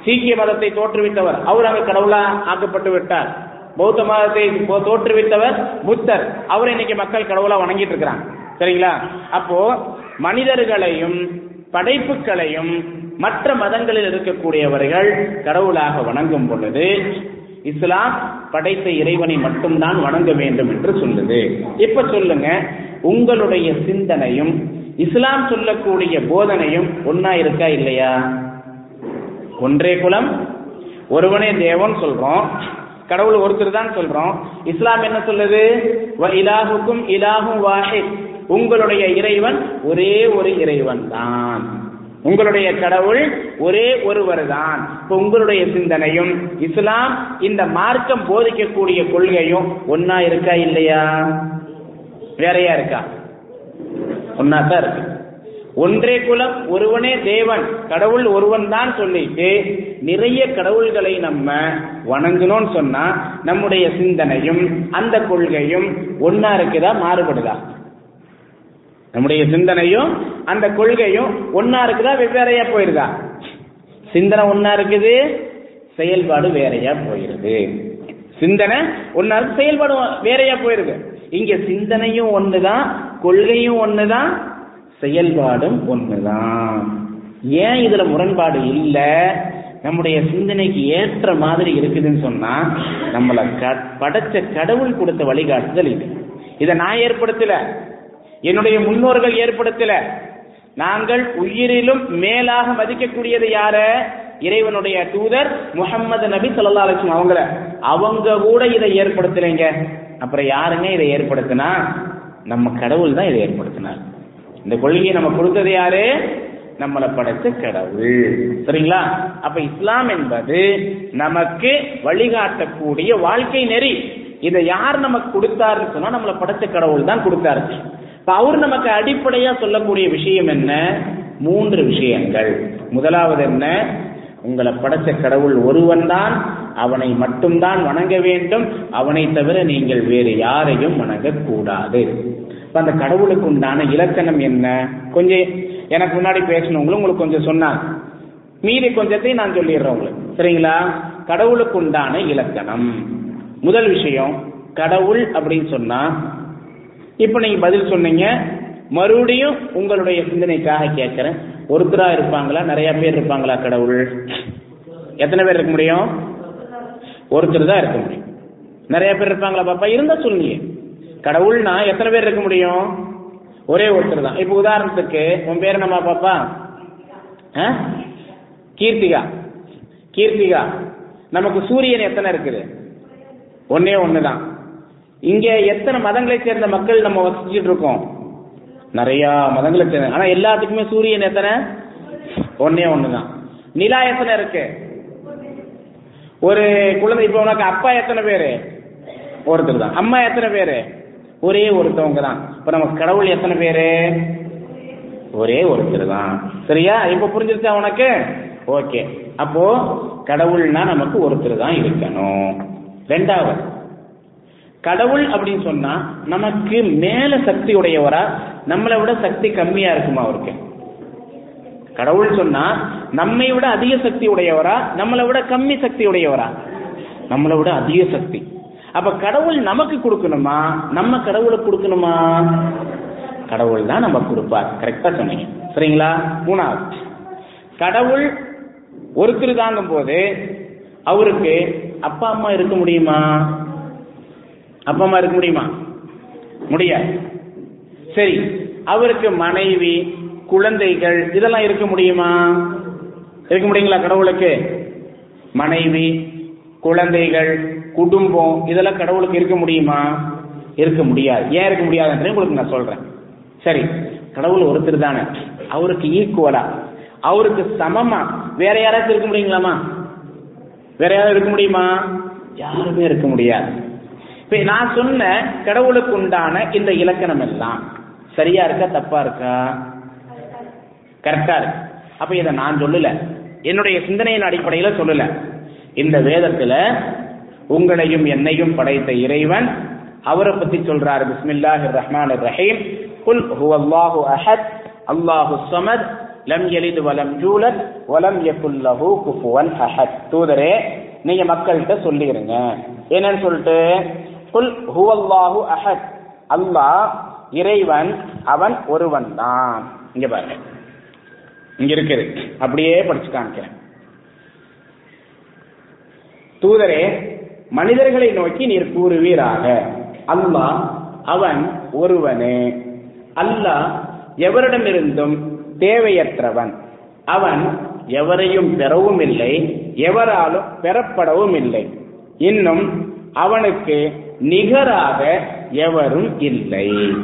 Speaker 1: சீக்கிய மதத்தை தோற்றுவித்தவர். அவர் அங்கு கடவுளா ஆக்கப்பட்டு விட்டார். பௌத்த மதத்தை தோற்றுவித்தவர் புத்தர். அவர் இன்னைக்கு மக்கள் கடவுளா வணங்கிட்டு இருக்கிறாங்க. சரிங்களா? அப்போ மனிதர்களையும் படைப்புகளையும் மற்ற மதங்களில் இருக்கக்கூடியவர்கள் கடவுளாக வணங்கும் பொழுது இஸ்லாம் படைத்த இறைவனை மட்டும்தான் வணங்க வேண்டும் என்று சொல்லுது. இப்ப சொல்லுங்க உங்களுடைய சிந்தனையும் இஸ்லாம் சொல்லக்கூடிய போதனையும் ஒன்னா இருக்கா இல்லையா? ஒன்றே குலம் ஒருவனே தேவன் சொல்றோம் கடவுள் ஒருத்தர் தான் சொல்றோம். இஸ்லாம் என்ன சொல்லுது? இலாஹுக்கும் இலாஹும் வாஹித். உங்களுடைய இறைவன் ஒரே ஒரு இறைவன் தான் உங்களுடைய கடவுள் ஒரே ஒருவர் தான் உங்களுடைய சிந்தனையும் இஸ்லாம் இந்த மார்க்கம் போதிக்கக்கூடிய கொள்கையும் ஒன்னா இருக்கா இல்லையா? வேறையா இருக்கா? ஒன்னா தான் இருக்கு. ஒன்றே குலம் ஒருவனே தேவன். கடவுள் ஒருவன் தான் சொல்லிட்டு நிறைய கடவுள்களை நம்ம வணங்கணும்னு சொன்னா நம்முடைய சிந்தனையும் அந்த கொள்கையும் ஒன்னா இருக்குதா மாறுபடுதா? நம்முடைய சிந்தனையும் அந்த கொள்கையும் ஒன்னா இருக்குதா வெவ்வேறையா போயிருதா? சிந்தனை ஒன்னா இருக்குது செயல்பாடு வேறையா போயிருது. சிந்தனை ஒன்னா இருக்கு செயல்பாடு வேறையா போயிருது. இங்க சிந்தனையும் ஒண்ணுதான் கொள்கையும் ஒண்ணுதான் செயல்பாடும் ஒண்ணுதான். ஏன் இதுல முரண்பாடு இல்லை? நம்முடைய சிந்தனைக்கு ஏற்ற மாதிரி இருக்குதுன்னு சொன்னா நம்மள க- படைச்ச கடவுள் கொடுத்த வழிகாட்டுதல் இது. இதை நான் ஏற்படுத்தல. என்னுடைய முன்னோர்கள் ஏற்படுத்தல. நாங்கள் உயிரிலும் மேலாக மதிக்கக்கூடியது யார? இறைவனுடைய தூதர் முகம்மது நபி சொல்லா அலைஹி அவங்கள. அவங்க கூட இதை ஏற்படுத்தலைங்க. அப்புறம் யாருங்க இதை ஏற்படுத்தினா? நம்ம கடவுள் தான் இதை ஏற்படுத்தினார். இந்த கொள்கையை நம்ம கொடுத்தது யாரு? நம்மளை படைச்ச கடவுள். சரிங்களா? அப்ப இஸ்லாம் என்பது நமக்கு வழிகாட்டக்கூடிய வாழ்க்கை நெறி. இதை யார் நமக்கு கொடுத்தாருன்னு சொன்னா நம்மளை படைச்ச கடவுள் தான் கொடுத்தாரு. இப்ப அவர் நமக்கு அடிப்படையா சொல்லக்கூடிய விஷயம் என்ன? மூன்று விஷயங்கள். முதலாவது என்ன? உங்களை படைச்ச கடவுள் ஒருவன் தான் அவனை மட்டும்தான் வணங்க வேண்டும். அவனை தவிர நீங்கள் வேறு யாரையும் வணங்கக்கூடாது இப்ப அந்த கடவுளுக்கு உண்டான இலக்கணம் என்ன? கொஞ்சம் எனக்கு முன்னாடி பேசினவங்களும் உங்களுக்கு கொஞ்சம் சொன்னாங்க. மீதி கொஞ்சத்தையும் நான் சொல்லிடுறேன் உங்களுக்கு. சரிங்களா? கடவுளுக்கு உண்டான இலக்கணம். முதல் விஷயம் கடவுள் அப்படின்னு சொன்னா இப்ப நீங்க பதில் சொன்னீங்க. மறுபடியும் உங்களுடைய சிந்தனைக்காக கேட்கிறேன். ஒருத்தரா இருப்பாங்களா? நிறைய பேர் இருப்பாங்களா கடவுள்? எத்தனை பேர் இருக்க முடியும்? ஒருத்தர் தான் இருக்க முடியும். நிறைய பேர் இருப்பாங்களா பாப்பா? இருந்தா சொல்லுங்க. கடவுள்னா எத்தனை பேர் இருக்க முடியும்? ஒரே ஒருத்தர் தான். இப்ப உதாரணத்துக்கு உன் பேர் நம்ம பாப்பா? ஆ? கீர்த்திகா. கீர்த்திகா நமக்கு சூரியன் எத்தனை இருக்குது? ஒன்னே ஒண்ணுதான். இங்க எத்தனை மதங்களை சேர்ந்த மக்கள் நம்ம வசிச்சுட்டு இருக்கோம்? நிறைய மதங்களை சேர்ந்த ஆனா எல்லாத்துக்குமே சூரியன் எத்தனை? ஒன்னே ஒண்ணுதான். நிலா எத்தனை இருக்கு? ஒரு குழந்தை இப்ப உனக்கு அப்பா எத்தனை பேரு? ஒருத்தர் தான். அம்மா எத்தனை பேரு? ஒரே ஒருத்தவங்க தான். இப்ப நமக்கு கடவுள் எத்தனை பேரு? ஒரே ஒருத்தர் தான். சரியா? இப்ப புரிஞ்சிருச்சா உனக்கு? ஓகே. அப்போ கடவுள்னா நமக்கு ஒருத்தர் தான் இருக்கணும். ரெண்டாவது கடவுள் அப்படின்னு சொன்னா நமக்கு மேல சக்தி உடையவரா நம்மளை விட சக்தி கம்மியா இருக்குமா அவருக்கு? கடவுள் சொன்னா நம்மை விட அதிக சக்தி உடையவரா நம்மளை விட கம்மி சக்தி உடையவரா? நம்மளை விட அதிக சக்தி. அப்ப கடவுள் நமக்கு கொடுக்கணுமா? நம்ம கடவுளுக்கு கொடுக்கணுமா? கடவுள் தான் நம்ம கொடுப்பார். கரெக்டா சொன்னீங்க. சரிங்களா? மூணாவது. கடவுள் ஒருத்தர் தாங்கும் போது அவருக்கு அப்பா அம்மா இருக்க முடியுமா? அப்பா அம்மா இருக்க முடியுமா? முடியாது. சரி அவருக்கு மனைவி குழந்தைகள் இதெல்லாம் இருக்க முடியுமா? இருக்க முடியுங்களா கடவுளுக்கு? மனைவி குழந்தைகள் குடும்பம் இதெல்லாம் கடவுளுக்கு இருக்க முடியுமா? இருக்க முடியாது. ஏன் இருக்க முடியாதுன்றே உங்களுக்கு நான் சொல்றேன். சரி கடவுள் ஒருத்தர் தானே. அவருக்கு ஈக்குவலா அவருக்கு சமமா. வேற யாராச்சும் இருக்க முடியுங்களாமா வேற யாரும் இருக்க முடியுமா? யாருமே இருக்க முடியாது. இப்ப நான் சொன்ன கடவுளுக்கு உண்டான இந்த இலக்கணம் எல்லாம் சரியா இருக்கா தப்பா இருக்கா? கரெக்டா இருக்கு. அப்ப இதை நான் சொல்லல. என்னுடைய சிந்தனையின் அடிப்படையில சொல்லல. இந்த வேதத்துல உங்களையும் என்னையும் படைத்த இறைவன் அவரை பத்தி சொல்றாரு. பிஸ்மில்லாஹிர் ரஹ்மான் ரஹீம். குல் ஹுவல்லாஹு அஹத் அல்லாஹு சமத் லம் எலிது வலம் ஜூலத் வலம் யகுல் குஃபுவன் அஹத். தூதரே நீங்க மக்கள்கிட்ட சொல்லிருங்க. என்னன்னு சொல்லிட்டு? குல் ஹுவல்லாஹு அஹத். அல்லாஹ் இறைவன் அவன் ஒருவன் தான். இங்க பாருங்க. இங்க இருக்குது. அப்படியே படிச்சு காமிக்கிறேன். தூதரே மனிதர்களை நோக்கி நீர் கூறுவீராக. அல்லாஹ் அவன் ஒருவனே. அல்லாஹ் எவரிடமிருந்தும் தேவையற்றவன். அவன் எவரையும் பெறவும் இல்லை எவராலும் பெறப்படவும் இல்லை இன்னும் அவனுக்கு நிகராக எவரும் இல்லை.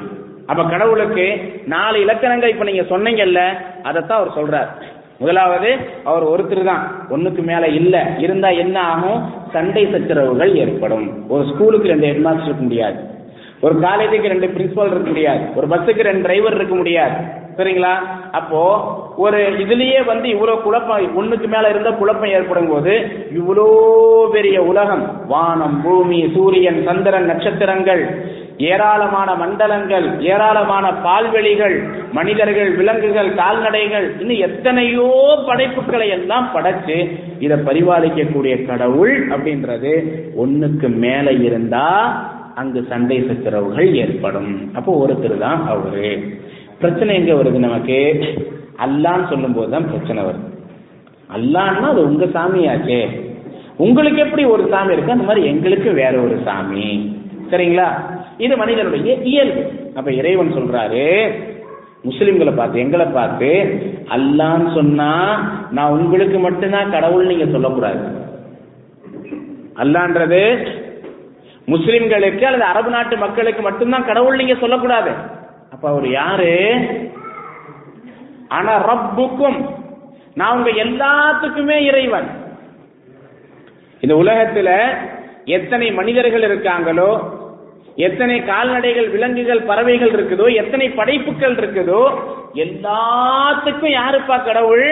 Speaker 1: அப்ப கடவுளுக்கு நாலு இலக்கணங்கள் இப்ப நீங்க சொன்னீங்கல்ல அதைத்தான் அவர் சொல்றார். முதலாவது அவர் ஒருத்தர் தான் ஒண்ணுக்கு மேல இல்ல. இருந்தா என்ன ஆகும்? சண்டை சச்சரவுகள் ஏற்படும். ஒரு ஸ்கூலுக்கு ரெண்டு ஹெட்மாஸ்டர் இருக்க முடியாது. ஒரு காலேஜுக்கு ரெண்டு பிரின்சிபால் இருக்க முடியாது. ஒரு பஸ்ஸுக்கு ரெண்டு டிரைவர் இருக்க முடியாது. சரிங்களா? அப்போ ஒரு இதுலயே வந்து இவ்வளவு குழப்பம் ஒண்ணுக்கு மேல இருந்த குழப்பம் ஏற்படும் போது இவ்வளோ பெரிய உலகம் வானம் பூமி சூரியன் சந்திரன் நட்சத்திரங்கள் ஏராளமான மண்டலங்கள் ஏராளமான பால்வெளிகள் மனிதர்கள் விலங்குகள் கால்நடைகள் இன்னும் எத்தனையோ படைப்புகளை எல்லாம் படைச்சு இதை பரிபாலிக்கக்கூடிய கடவுள் அப்படின்றது ஒண்ணுக்கு மேல இருந்தா அங்கு சண்டை சச்சரவுகள் ஏற்படும். அப்போ ஒருத்தர் தான் அவரு. பிரச்சனை எங்க வருது நமக்கு? அல்லான்னு சொல்லும் போதுதான் பிரச்சனை வருது. அல்லான்னா அது உங்க சாமியாச்சே. உங்களுக்கு எப்படி ஒரு சாமி இருக்கு அந்த மாதிரி எங்களுக்கு வேற ஒரு சாமி. சரிங்களா? இது மனிதனுடைய இயல்பு. அப்ப இறைவன் சொல்றாரு முஸ்லிம்களை பார்த்து எங்களை பார்த்து அல்லான்னு சொன்னா நான் உங்களுக்கு மட்டும்தான் கடவுள் நீங்க சொல்லக்கூடாது. அல்லான்றது முஸ்லிம்களுக்கு அல்லது அரபு நாட்டு மக்களுக்கு மட்டும்தான் கடவுள் நீங்க சொல்லக்கூடாது. அப்ப அவர் யாரு? ஆனா ரப்புக்கும். நான் உங்க எல்லாத்துக்குமே இறைவன். இந்த உலகத்துல எத்தனை மனிதர்கள் இருக்காங்களோ எத்தனை கால்நடைகள் விலங்குகள் பறவைகள் இருக்குதோ எத்தனை படைப்புகள் இருக்குதோ எல்லாத்துக்கும் யாருப்பா கடவுள்?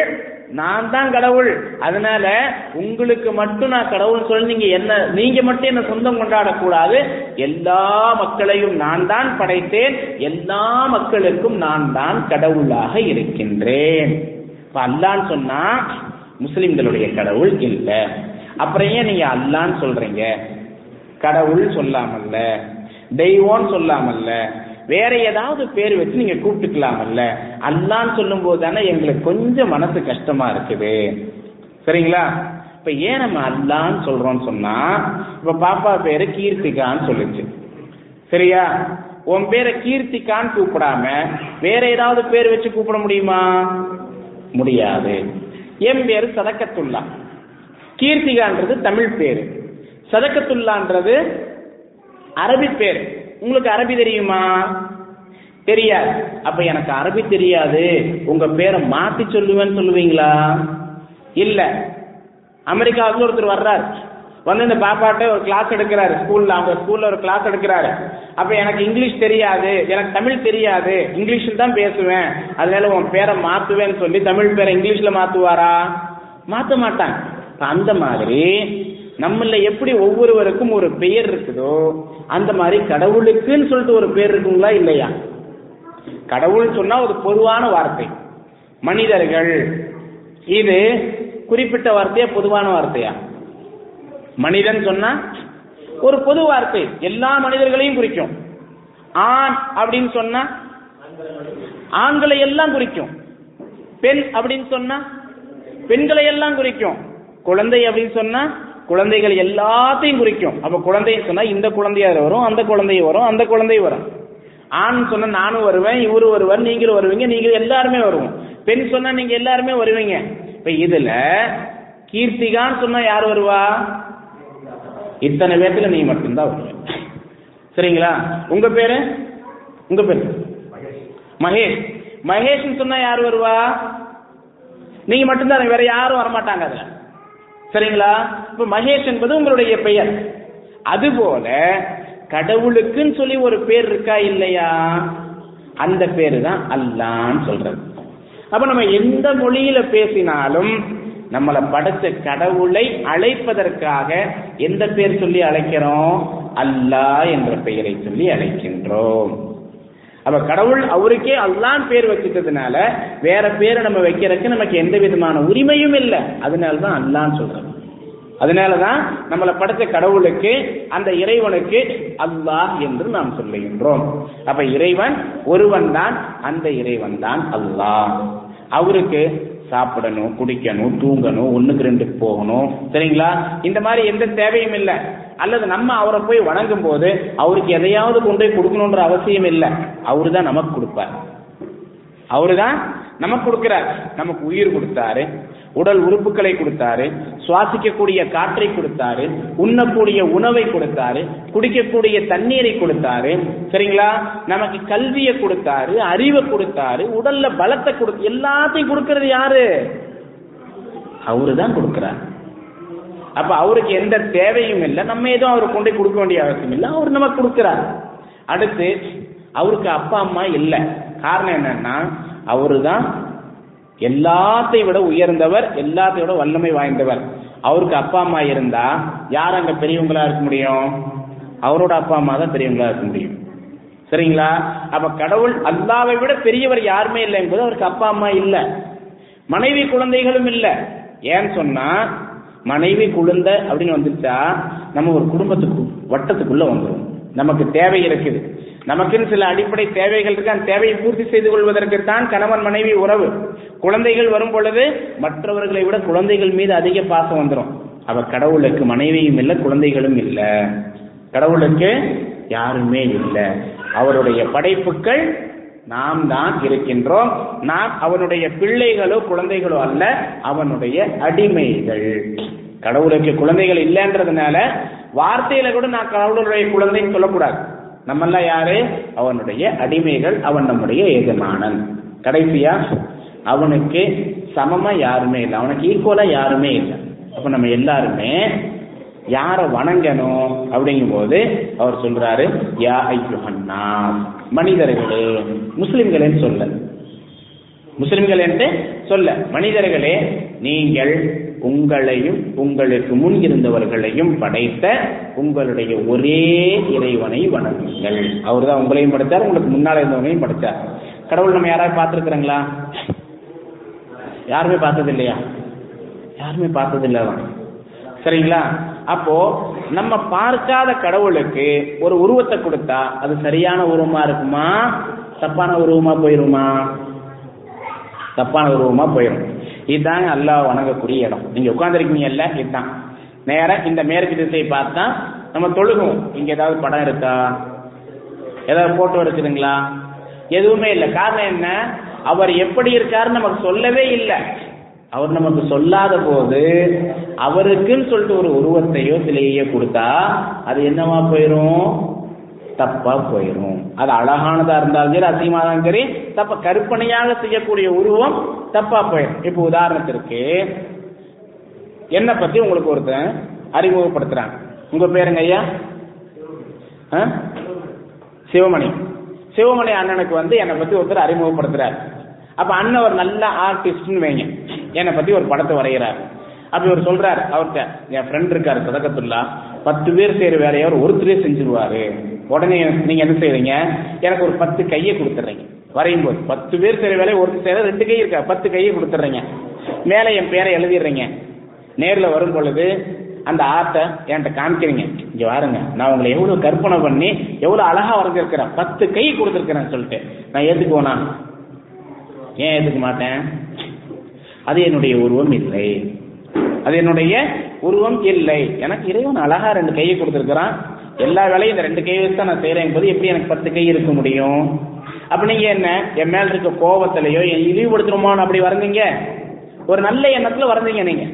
Speaker 1: நான் தான் கடவுள். அதனால உங்களுக்கு மட்டும் நான் கடவுள் சொல்லி நீங்க என்ன நீங்க மட்டும் என்ன சொந்தம் கொண்டாடக்கூடாது. எல்லா மக்களையும் நான் தான் படைத்தேன். எல்லா மக்களுக்கும் நான் தான் கடவுளாக இருக்கின்றேன். இப்ப அல்லான்னு சொன்னா முஸ்லிம்களுடைய கடவுள் இல்லை. அப்புறம் ஏன் நீங்க அல்லான்னு சொல்றீங்க? கடவுள் சொல்லாமல்ல. தெய்வம்னு சொல்லாமல்ல. வேற ஏதாவது பேர் வச்சு நீங்க கூப்பிட்டுக்கலாம்ல அல்லான்னு சொல்லும் போது தானே எங்களுக்கு கொஞ்சம் மனசு கஷ்டமா இருக்குது. சரிங்களா? இப்ப ஏன் நம்ம அல்லான்னு சொல்றோம்னு சொன்னா இப்ப பாப்பா பேரு கீர்த்திகான்னு சொல்லுச்சு. சரியா? உன் பேரை கீர்த்திகான்னு கூப்பிடாம வேற ஏதாவது பேர் வச்சு கூப்பிட முடியுமா? முடியாது. என் பேரு சதக்கத்துல்லா கீர்த்திகான்றது தமிழ் பேரு. சதக்கத்துல்லான்றது அரபி பேர். உங்களுக்கு அரபி தெரியுமா? தெரியாது. அப்ப எனக்கு அரபி தெரியாது. உங்க பேரை மாத்தி சொல்லுவேன்னு சொல்லுவீங்களா? இல்ல. அமெரிக்காவுக்கு ஒருத்தர் வர்றாரு. வந்து இந்த பாப்பாட்ட ஒரு கிளாஸ் எடுக்கிறாரு. ஸ்கூல்ல அவங்க ஸ்கூல்ல ஒரு கிளாஸ் எடுக்கிறாரு. அப்ப எனக்கு இங்கிலீஷ் தெரியாது. எனக்கு தமிழ் தெரியாது. இங்கிலீஷில் தான் பேசுவேன். அதனால உன் பேரை மாத்துவேன்னு சொல்லி தமிழ் பேரை இங்கிலீஷ்ல மாத்துவாரா? மாத்த மாட்டாங்க. அந்த மாதிரி நம்மள எப்படி ஒவ்வொருவருக்கும் ஒரு பெயர் இருக்குதோ அந்த மாதிரி கடவுளுக்குன்னு சொல்லிட்டு ஒரு பேர் இருக்குங்களா இல்லையா? கடவுள் சொன்னா ஒரு பொதுவான வார்த்தை. மனிதர்கள் இது குறிப்பிட்ட வார்த்தையா பொதுவான வார்த்தையா? மனிதன் சொன்னா ஒரு பொது வார்த்தை. எல்லா மனிதர்களையும் குறிக்கும். ஆண் அப்படின்னு சொன்னா ஆண்களை எல்லாம் குறிக்கும். பெண் அப்படின்னு சொன்னா பெண்களை எல்லாம் குறிக்கும். குழந்தை அப்படின்னு சொன்னா குழந்தைகள் எல்லாத்தையும் குறிக்கும். அப்ப குழந்தைய சொன்னா இந்த குழந்தையார் வரும் அந்த குழந்தை வரும் அந்த குழந்தை வரும். ஆண் சொன்னா நானும் வருவேன் இவரு வருவார் நீங்களும் வருவீங்க நீங்க எல்லாருமே வருவோம். பெண் சொன்னா நீங்க எல்லாருமே வருவீங்க. இப்ப இதுல கீர்த்திகான்னு சொன்னா யார் வருவா? இத்தனை பேர்த்துல நீ மட்டும்தான் வருவ. சரிங்களா? உங்க பேரு? உங்க பேரு? மகேஷ். மகேஷ்னு சொன்னா யார் வருவா? நீங்க மட்டும்தான் வேற யாரும் வரமாட்டாங்க அதுல. சரிங்களா? இப்ப மகேஷ் என்பது உங்களுடைய பெயர். அதுபோல கடவுளுக்குன்னு சொல்லி ஒரு பேர் இருக்கா இல்லையா? அந்த பேரு தான் அல்லான்னு சொல்றது. அப்ப நம்ம எந்த மொழியில பேசினாலும் நம்மளை படைச்ச கடவுளை அழைப்பதற்காக எந்த பேர் சொல்லி அழைக்கிறோம்? அல்லாஹ் என்ற பெயரை சொல்லி அழைக்கின்றோம். அப்ப கடவுள் அவருக்கே அல்லான் பேர் வச்சுட்டதுனால வேற பேரை நம்ம வைக்கிறதுக்கு நமக்கு எந்த விதமான உரிமையும் இல்லை. அதனாலதான் அல்லான்னு சொல்றோம். அதனாலதான் நம்மளை படைச்ச கடவுளுக்கு அந்த இறைவனுக்கு அல்லாஹ் என்று நாம் சொல்லுகின்றோம். அப்ப இறைவன் ஒருவன் தான் அந்த இறைவன் தான் அல்லாஹ். அவருக்கு சாப்பிடணும் குடிக்கணும் தூங்கணும் ஒண்ணுக்கு ரெண்டுக்கு போகணும். சரிங்களா? இந்த மாதிரி எந்த தேவையும் இல்லை. அல்லது நம்ம அவரை போய் வணங்கும் போது அவருக்கு எதையாவது கொண்டு போய் கொடுக்கணுன்ற அவசியம் இல்லை. அவரு தான் நமக்கு கொடுப்பார். அவரு தான் நமக்கு கொடுக்கிறார். நமக்கு உயிர் கொடுத்தாரு. உடல் உறுப்புகளை கொடுத்தாரு. சுவாசிக்கக்கூடிய காற்றை கொடுத்தாரு. உண்ணக்கூடிய உணவை கொடுத்தாரு. குடிக்கக்கூடிய தண்ணீரை கொடுத்தாரு. சரிங்களா? நமக்கு கல்வியை கொடுத்தாரு. அறிவை கொடுத்தாரு. உடல்ல பலத்தை கொடு எல்லாத்தையும் கொடுக்கறது யாரு? அவரு தான் கொடுக்கிறார். அப்ப அவருக்கு எந்த தேவையும் இல்லை. நம்ம எதுவும் அவருக்கு கொண்டு கொடுக்க வேண்டிய அவசியம் இல்லை. அவர் நமக்கு கொடுக்கிறார். அடுத்து அவருக்கு அப்பா அம்மா இல்லை. காரணம் என்னன்னா அவரு தான் எல்லாத்தையும் விட உயர்ந்தவர் எல்லாத்தையும் விட வல்லமை வாய்ந்தவர். அவருக்கு அப்பா அம்மா இருந்தா யார் அங்க பெரியவங்களா இருக்க முடியும்? அவரோட அப்பா அம்மா தான் பெரியவங்களா இருக்க முடியும். சரிங்களா? அப்ப கடவுள் அல்லாவை விட பெரியவர் யாருமே இல்லை என்பது அவருக்கு அப்பா அம்மா இல்ல. மனைவி குழந்தைகளும் இல்ல. ஏன்னு சொன்னா மனைவி குழந்தை அப்படின்னு வந்துட்டா நம்ம ஒரு குடும்பத்துக்கு வட்டத்துக்குள்ள வந்துடும் நமக்கு தேவை இருக்குது. நமக்குன்னு சில அடிப்படை தேவைகள் இருக்கு. அந்த தேவையை பூர்த்தி செய்து கொள்வதற்கு தான் கணவன் மனைவி உறவு. குழந்தைகள் வரும் பொழுது மற்றவர்களை விட குழந்தைகள் மீது அதிக பாசம் வந்துடும் அவ கடவுளுக்கு மனைவியும் இல்லை குழந்தைகளும் இல்லை. கடவுளுக்கு யாருமே இல்லை. அவருடைய படைப்புகள் நாம் தான் இருக்கின்றோம். நாம் அவனுடைய பிள்ளைகளோ குழந்தைகளோ அல்ல அவனுடைய அடிமைகள். கடவுளுக்கு குழந்தைகள் இல்லைன்றதுனால வார்த்தையில கூட நான் கடவுளுடைய குழந்தைன்னு சொல்லக்கூடாது. நம்மெல்லாம் யாரு? அவனுடைய அடிமைகள் அவன் நம்முடைய எஜமானன். கடைசியா அவனுக்கு சமமா யாருமே இல்லை. அவனுக்கு ஈக்குவலா யாருமே இல்லை. அப்ப நம்ம எல்லாருமே யாரை வணங்கணும் அப்படிங்கும் போது அவர் சொல்றாரு யா ஐயுஹன்னா மனிதர்களே முஸ்லிம்களே சொல்ல. முஸ்லிம்கள் என்று சொல்ல. மனிதர்களே நீங்கள் உங்களையும் உங்களுக்கு முன் இருந்தவர்களையும் படைத்த உங்களுடைய ஒரே இறைவனை வணங்குங்கள். அவர் தான் உங்களையும் படைத்தார் உங்களுக்கு முன்னால் இருந்தவங்களையும் படைத்தார். கடவுள் நம்ம யாராவது பார்த்துருக்குறோங்களா? யாருமே பார்த்தது இல்லையா யாருமே பார்த்தது இல்லதான் சரிங்களா? அப்போ நம்ம பார்க்காத கடவுளுக்கு ஒரு உருவத்தை கொடுத்தா அது சரியான உருவமா இருக்குமா? தப்பான உருவமா போயிருமா? தப்பான உருவமா போயிடும் இதுதாங்க அல்லாஹ் வணங்கக்கூடிய இடம். நீங்க உட்காந்துருக்கீங்கல்ல இதுதான். நேரா இந்த மேற்கு திசையை பார்த்தா நம்ம தொழுகும் இங்க ஏதாவது படம் இருக்கா? ஏதாவது போட்டோ இருக்குதுங்களா எதுவுமே இல்லை. காரணம் என்ன? அவர் எப்படி இருக்காருன்னு நமக்கு சொல்லவே இல்லை. அவர் நமக்கு சொல்லாத போது அவருக்குன்னு சொல்லிட்டு ஒரு உருவத்தையோ சிலையோ கொடுத்தா அது என்னவா போயிரும்? தப்பா போயிரும். அது அழகானதா இருந்தாலும் சரி அசிங்கமா இருந்தாலும் சரி தப்ப கற்பனையாக செய்யக்கூடிய உருவம் தப்பா போயிடும். இப்போ உதாரணத்திற்கு என்ன பத்தி உங்களுக்கு ஒருத்தன் அறிமுகப்படுத்துறாங்க உங்க பேருங்க ஐயா? ஆ? சிவமணி. சிவமணி அண்ணனுக்கு வந்து என்னை பத்தி ஒருத்தர் அறிமுகப்படுத்துறாரு. அப்ப அண்ணன் ஒரு நல்ல ஆர்டிஸ்ட்னு வைங்க. என்னை பத்தி ஒரு படத்தை வரைகிறார். அப்ப இவர் சொல்றாரு அவர்கிட்ட என் ஃப்ரெண்ட் இருக்காரு சதகத்துல்லா. பத்து பேர் செய்யற வேலையை அவர் ஒருத்தரே செஞ்சிருவாரு. உடனே நீங்க என்ன செய்வீங்க? எனக்கு ஒரு பத்து கையை கொடுத்துட்றீங்க வரையும் போது பத்து பேர் செய்யற வேலையை ஒருத்தர் செய்யற ரெண்டு கை இருக்கா? பத்து கையை கொடுத்துட்றீங்க. மேலே என் பேரை எழுதிடுறீங்க. நேரில் வரும் பொழுது அந்த ஆர்ட்டை என்கிட்ட காமிக்கிறீங்க. இங்கே வாருங்க நான் உங்களை எவ்வளோ கற்பனை பண்ணி எவ்வளோ அழகாக வரைஞ்சிருக்கிறேன். பத்து கை கொடுத்துருக்கிறேன்னு சொல்லிட்டு. நான் ஏத்துக்குவேனா ஏன் ஏற்றுக்க மாட்டேன்? அது என்னுடைய உருவம் இல்லை. அது என்னுடைய உருவம் இல்லை. எனக்கு இறைவன் அழகா ரெண்டு கையை கொடுத்துருக்கிறான். எல்லா வேலையும் இந்த ரெண்டு கையை வச்சு தான் நான் செய்கிறேன் என்பது எப்படி எனக்கு பத்து கை இருக்க முடியும்? அப்படிங்க என்ன? என் மேல இருக்க கோபத்திலையோ என் இழிவுபடுத்தணுமான்னு அப்படி வரந்தீங்க? ஒரு நல்ல எண்ணத்துல வரந்தீங்க நீங்க.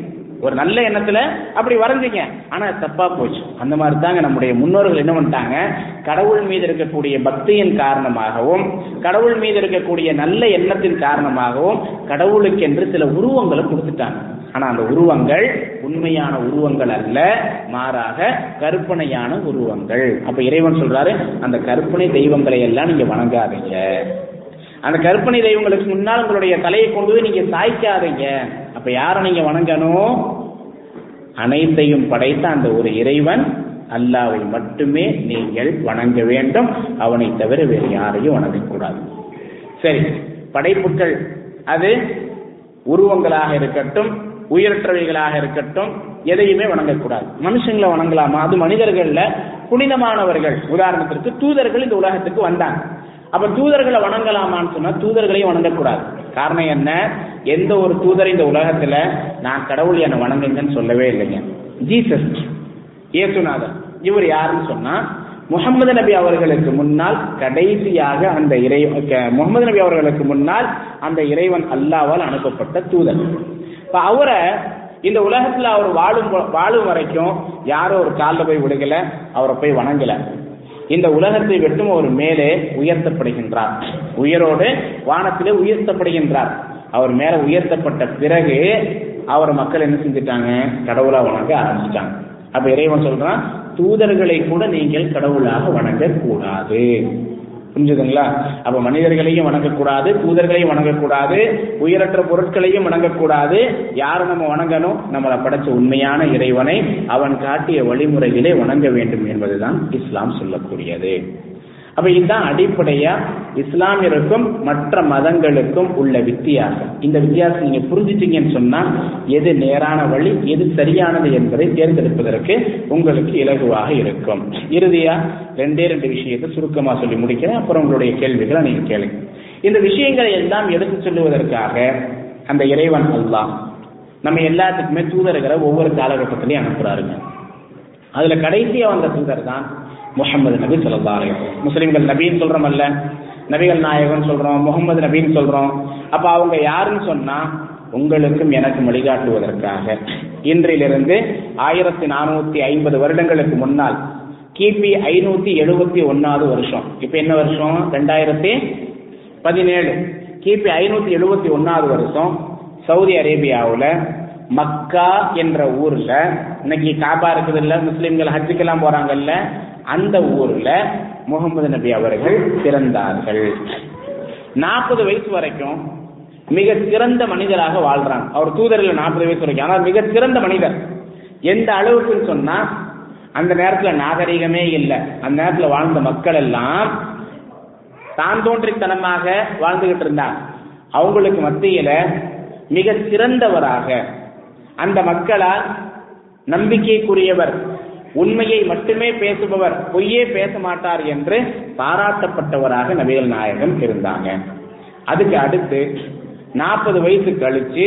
Speaker 1: ஒரு நல்ல எண்ணத்துல அப்படி வரைஞ்சிங்க. ஆனா தப்பா போச்சு. அந்த மாதிரி தாங்க நம்முடைய முன்னோர்கள் என்ன பண்ணிட்டாங்க? கடவுள் மீது இருக்கக்கூடிய பக்தியின் காரணமாகவும் கடவுள் மீது இருக்கக்கூடிய நல்ல எண்ணத்தின் காரணமாகவும் கடவுளுக்கென்று சில உருவங்களை கொடுத்துட்டாங்க. ஆனா அந்த உருவங்கள் உண்மையான உருவங்கள் அல்ல மாறாக கற்பனையான உருவங்கள். அப்ப இறைவன் சொல்றாரு அந்த கற்பனை தெய்வங்களை எல்லாம் நீங்க வணங்காதீங்க. அந்த கற்பனை தெய்வங்களுக்கு முன்னால் உங்களுடைய தலையை கொண்டு போய் நீங்க சாய்க்காதீங்க. அப்ப யாரை நீங்க வணங்கணும்? அனைத்தையும் படைத்த அந்த ஒரு இறைவன் அல்லாவை மட்டுமே நீங்கள் வணங்க வேண்டும். அவனை தவிர வேறு யாரையும் வணங்கக்கூடாது சரி படைப்புகள். அது உருவங்களாக இருக்கட்டும் உயிரற்றவைகளாக இருக்கட்டும் எதையுமே வணங்கக்கூடாது மனுஷங்களை வணங்கலாமா? அது மனிதர்கள்ல புனிதமானவர்கள். உதாரணத்திற்கு தூதர்கள் இந்த உலகத்துக்கு வந்தாங்க. அப்ப தூதர்களை வணங்கலாமான்னு சொன்னா தூதர்களையும் வணங்கக்கூடாது. காரணம் என்ன? எந்த ஒரு தூதர் இந்த உலகத்துல நான் கடவுள் என்னை வணங்குங்கன்னு சொல்லவே இல்லைங்க. ஜீசஸ் இயேசுநாதன் இவர் யாருன்னு சொன்னா முகமது நபி அவர்களுக்கு முன்னால் கடைசியாக அந்த இறை முகமது நபி அவர்களுக்கு முன்னால் அந்த இறைவன் அல்லாவால் அனுப்பப்பட்ட தூதர். இப்ப அவரை இந்த உலகத்துல அவர் வாழும் வாழும் வரைக்கும் யாரும் ஒரு காலில் போய் விடுகல அவரை போய் வணங்கல. இந்த உலகத்தை விட்டும் அவர் மேலே உயர்த்தப்படுகின்றார். உயரோடு வானத்திலே உயர்த்தப்படுகின்றார். அவர் மேல உயர்த்தப்பட்ட பிறகு அவர் மக்கள் என்ன செஞ்சுட்டாங்க? கடவுளா வணங்க ஆரம்பிச்சிட்டாங்க. அப்ப இறைவன் சொல்றான் தூதர்களை கூட நீங்கள் கடவுளாக வணங்க கூடாது புரிஞ்சுதுங்களா? அப்ப மனிதர்களையும் வணங்கக்கூடாது தூதர்களையும் வணங்கக்கூடாது உயிரற்ற பொருட்களையும் வணங்கக்கூடாது. யாரை நம்ம வணங்கணும்? நம்மளை படைச்ச உண்மையான இறைவனை அவன் காட்டிய வழிமுறைகளை வணங்க வேண்டும் என்பதுதான் இஸ்லாம் சொல்லக்கூடியது. அப்ப இதுதான் அடிப்படையா இஸ்லாமியருக்கும் மற்ற மதங்களுக்கும் உள்ள வித்தியாசம். இந்த வித்தியாசம் நீங்க புரிஞ்சிட்டீங்கன்னு சொன்னா எது நேரான வழி எது சரியானது என்பதை தேர்ந்தெடுப்பதற்கு உங்களுக்கு இலகுவாக இருக்கும். இறுதியா ரெண்டே ரெண்டு விஷயத்தை சுருக்கமா சொல்லி முடிக்கிறேன். அப்புறம் உங்களுடைய கேள்விகளை நீங்க கேளுங்க. இந்த விஷயங்களை எல்லாம் எடுத்து சொல்லுவதற்காக அந்த இறைவன் அல்லாஹ் நம்ம எல்லாத்துக்குமே தூதர்களை ஒவ்வொரு காலகட்டத்திலையும் அனுப்புறாருங்க. அதுல கடைசியா வந்த தூதர் தான் முகமது நபி சொல்லா முஸ்லிம்கள் நபின்னு சொல்றோமல்ல நபிகள் நாயகன் சொல்றோம் முகமது நபின்னு சொல்றோம். அப்ப அவங்க யாருன்னு சொன்னா உங்களுக்கும் எனக்கும் வழிகாட்டுவதற்காக. இன்றிலிருந்து ஆயிரத்தி நானூத்தி ஐம்பது வருடங்களுக்கு முன்னால் கிபி ஐநூத்தி எழுபத்தி ஒன்னாவது வருஷம். இப்ப என்ன வருஷம்? ரெண்டாயிரத்தி பதினேழு. கிபி ஐநூத்தி எழுபத்தி ஒன்னாவது வருஷம் சவுதி அரேபியாவுல மக்கா என்ற ஊர்ல இன்னைக்கு காபா இருக்குது இல்ல முஸ்லீம்கள் ஹஜ்ஜுக்கெல்லாம் போறாங்கல்ல அந்த ஊர்ல முகமது நபி அவர்கள் பிறந்தார்கள். நாற்பது வயசு வரைக்கும் மிக சிறந்த மனிதராக வாழ்றாங்க. அவர் தூதர்கள் நாற்பது வயசு வரைக்கும். ஆனால் மிக சிறந்த மனிதர். எந்த அளவுக்குன்னு சொன்னா அந்த நேரத்துல நாகரிகமே இல்லை. அந்த நேரத்துல வாழ்ந்த மக்கள் எல்லாம் தான் தோன்றித்தனமாக வாழ்ந்துகிட்டு இருந்தாங்க. அவங்களுக்கு மத்தியில மிக சிறந்தவராக அந்த மக்களால் நம்பிக்கைக்குரியவர் உண்மையை மட்டுமே பேசுபவர் பொய்யே பேச மாட்டார் என்று பாராட்டப்பட்டவராக நபிகள் நாயகம் இருந்தாங்க. அதுக்கு அடுத்து நாற்பது வயசு கழிச்சு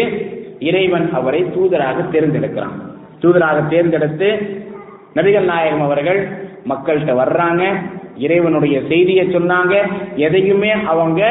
Speaker 1: இறைவன் அவரை தூதராக தேர்ந்தெடுக்கிறான். தூதராக தேர்ந்தெடுத்து நபிகள் நாயகம் அவர்கள் மக்கள்கிட்ட வர்றாங்க இறைவனுடைய செய்தியை சொன்னாங்க எதையுமே அவங்க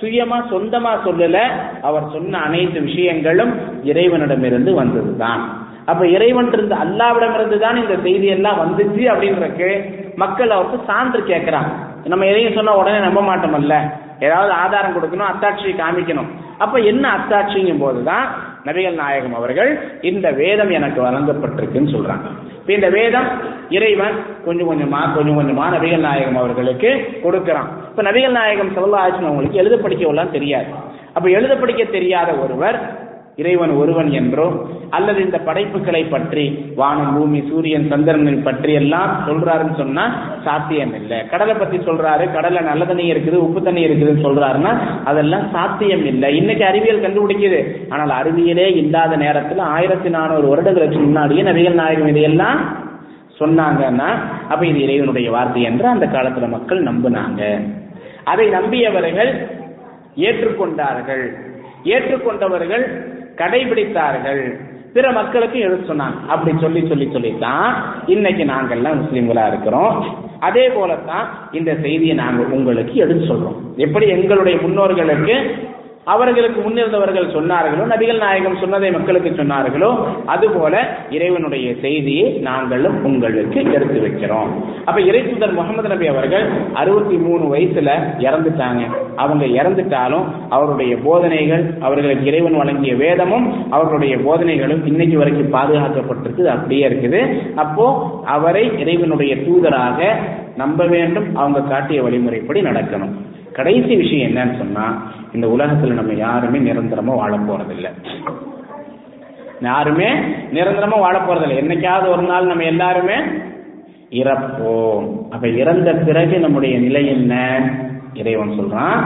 Speaker 1: சுயமா சொந்தமா சொல்லல. அவர் சொன்ன அனைத்து விஷயங்களும் இறைவனிடமிருந்து வந்ததுதான். அப்ப இறைவன் இருந்து அல்லாவிடமிருந்து தான் இந்த செய்தி எல்லாம் வந்துச்சு அப்படின்றக்கு மக்கள் அவருக்கு சான்று கேட்கிறாங்க நம்ம எதையும் சொன்னா உடனே நம்ப மாட்டோம்ல ஏதாவது ஆதாரம் கொடுக்கணும் அத்தாட்சியை காமிக்கணும். அப்ப என்ன அத்தாட்சிங்கும் போதுதான் நபிகள் நாயகம் அவர்கள் இந்த வேதம் எனக்கு வழங்கப்பட்டிருக்குன்னு சொல்றாங்க. இப்ப இந்த வேதம் இறைவன் கொஞ்சம் கொஞ்சமா கொஞ்சம் கொஞ்சமா நபிகள் நாயகம் அவர்களுக்கு கொடுக்கிறான். இப்ப நபிகள் நாயகம் சொல்லா அவங்களுக்கு எழுத படிக்க தெரியாது. அப்ப எழுத படிக்க தெரியாத ஒருவர் இறைவன் ஒருவன் என்றோ அல்லது இந்த படைப்புகளை பற்றி வானம் பூமி சூரியன் சந்திரனை பற்றி எல்லாம் சொல்றாருன்னு சொன்னா சாத்தியம் இல்லை கடலை பத்தி சொல்றாரு கடல்ல நல்ல தண்ணி இருக்குது உப்பு தண்ணி இருக்குதுன்னு சொல்றாருன்னா அதெல்லாம் சாத்தியம் இல்லை இன்னைக்கு அறிவியல் கண்டுபிடிக்குது. ஆனால் அறிவியலே இல்லாத நேரத்துல ஆயிரத்தி நானூறு வருடங்களுக்கு முன்னாடியே நபிகள் நாயகம் இதையெல்லாம் சொன்னாங்கன்னா அப்ப இது இறைவனுடைய வார்த்தை என்று அந்த காலத்துல மக்கள் நம்பினாங்க. அதை நம்பியவர்கள் ஏற்றுக்கொண்டார்கள். ஏற்றுக்கொண்டவர்கள் கடைபிடித்தார்கள். பிற மக்களுக்கு எடுத்து சொன்னாங்க. அப்படி சொல்லி சொல்லி சொல்லித்தான் இன்னைக்கு நாங்கள்லாம் முஸ்லீம்களா இருக்கிறோம். அதே போலத்தான் இந்த செய்தியை நாங்கள் உங்களுக்கு எடுத்து சொல்றோம். எப்படி எங்களுடைய முன்னோர்களுக்கு அவர்களுக்கு முன்னிருந்தவர்கள் சொன்னார்களோ நபிகள் நாயகம் சொன்னதை மக்களுக்கு சொன்னார்களோ அதுபோல இறைவனுடைய செய்தியை நாங்களும் உங்களுக்கு எடுத்து வைக்கிறோம். அப்ப இறைத்துதர் முகமது நபி அவர்கள் அறுபத்தி மூணு வயசுல இறந்துட்டாங்க. அவங்க இறந்துட்டாலும் அவருடைய போதனைகள் அவர்களுக்கு இறைவன் வழங்கிய வேதமும் அவர்களுடைய போதனைகளும் இன்னைக்கு வரைக்கும் பாதுகாக்கப்பட்டிருக்கு அப்படியே இருக்குது. அப்போ அவரை இறைவனுடைய தூதராக நம்ப வேண்டும் அவங்க காட்டிய வழிமுறைப்படி நடக்கணும். கடைசி விஷயம் என்னன்னு சொன்னா இந்த உலகத்துல நம்ம யாருமே நிரந்தரமா வாழ போறதில்லை. யாருமே நிரந்தரமா வாழ போறதில்லை. என்னைக்காவது ஒரு நாள் நம்ம எல்லாருமே இறப்போம். அப்ப இறந்த பிறகு நம்முடைய நிலை என்ன? இறைவன் சொல்றான்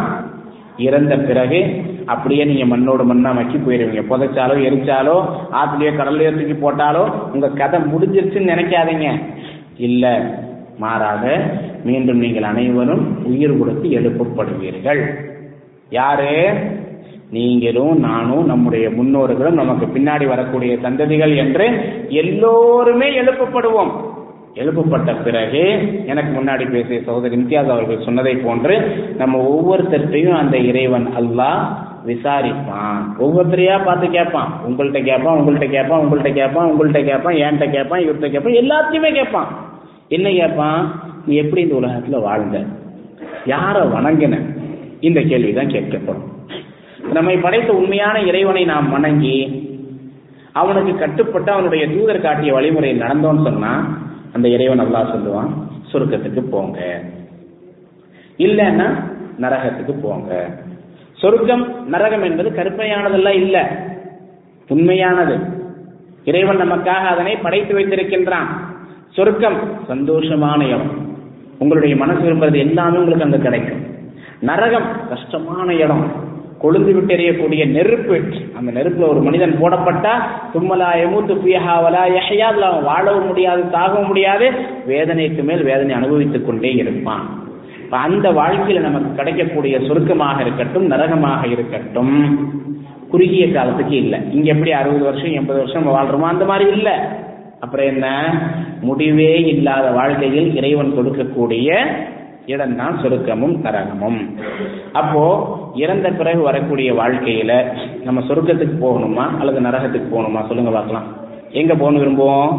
Speaker 1: இறந்த பிறகு அப்படியே நீங்க மண்ணோடு மண்ணா மக்கி போயிருவீங்க. புதைச்சாலோ எரிச்சாலோ ஆத்துலயோ கடல்லையோ தூக்கி போட்டாலோ உங்க கதை முடிஞ்சிருச்சுன்னு நினைக்காதீங்க. இல்ல மாறாக மீண்டும் நீங்கள் அனைவரும் உயிர் கொடுத்து எழுப்பப்படுவீர்கள். யாரு? நீங்களும் நானும் நம்முடைய முன்னோர்களும் நமக்கு பின்னாடி வரக்கூடிய சந்ததிகள் என்று எல்லோருமே எழுப்பப்படுவோம். எழுப்பப்பட்ட பிறகு எனக்கு முன்னாடி பேசிய சகோதரி இம்தியாஸ் அவர்கள் சொன்னதை போன்று நம்ம ஒவ்வொருத்தர்கிட்டையும் அந்த இறைவன் அல்லாஹ் விசாரிப்பான். ஒவ்வொருத்தரையா பார்த்து கேட்பான். உங்கள்கிட்ட கேட்பான் உங்கள்கிட்ட கேட்பான் உங்கள்கிட்ட கேட்பான் உங்கள்கிட்ட கேட்பான் என்கிட்ட கேட்பான் இவர்கிட்ட கேட்பான் எல்லாத்தையுமே கேட்பான். என்ன கேட்பான்? நீ எப்படி இந்த உலகத்துல வாழ்ந்த? யார வணங்கின? இந்த கேள்விதான் கேட்கப்படும். நம்மை படைத்த உண்மையான இறைவனை நாம் வணங்கி அவனுக்கு கட்டுப்பட்டு அவனுடைய தூதர் காட்டிய வழிமுறையில் நடந்தோம்னு சொன்னா அந்த இறைவன் நல்லா சொல்லுவான் சொருக்கத்துக்கு போங்க. இல்லைன்னா நரகத்துக்கு போங்க. சொர்க்கம் நரகம் என்பது கற்பனையானதெல்லாம் இல்ல. உண்மையானது. இறைவன் நமக்காக அதனை படைத்து வைத்திருக்கின்றான். சொர்க்கம் சந்தோஷமான இடம். உங்களுடைய மனசு விரும்புறது எல்லாமே உங்களுக்கு அங்க கிடைக்கும். நரகம் கஷ்டமான இடம் கொழுந்து விட்டு எறியக்கூடிய நெருப்பு. அந்த நெருப்புல ஒரு மனிதன் போடப்பட்டா தும்மலா எமூத்து பியஹாவலா எஹையாதுல அவன் வாழவும் முடியாது தாகவும் முடியாது வேதனைக்கு மேல் வேதனை அனுபவித்துக் கொண்டே இருப்பான். இப்ப அந்த வாழ்க்கையில நமக்கு கிடைக்கக்கூடிய சுருக்கமாக இருக்கட்டும் நரகமாக இருக்கட்டும் குறுகிய காலத்துக்கு இல்லை. இங்க எப்படி அறுபது வருஷம் எண்பது வருஷம் நம்ம வாழ்றோமோ அந்த மாதிரி இல்ல. அப்புறம் என்ன? முடிவே இல்லாத வாழ்க்கையில் இறைவன் கொடுக்கக்கூடிய இடம்தான் சுருக்கமும் நரகமும். அப்போ இறந்த பிறகு வரக்கூடிய வாழ்க்கையில நம்ம சொர்க்கத்துக்கு போகணுமா? அல்லது நரகத்துக்கு போகணுமா? சொல்லுங்க பார்க்கலாம். எங்க போகணும் விரும்புவோம்?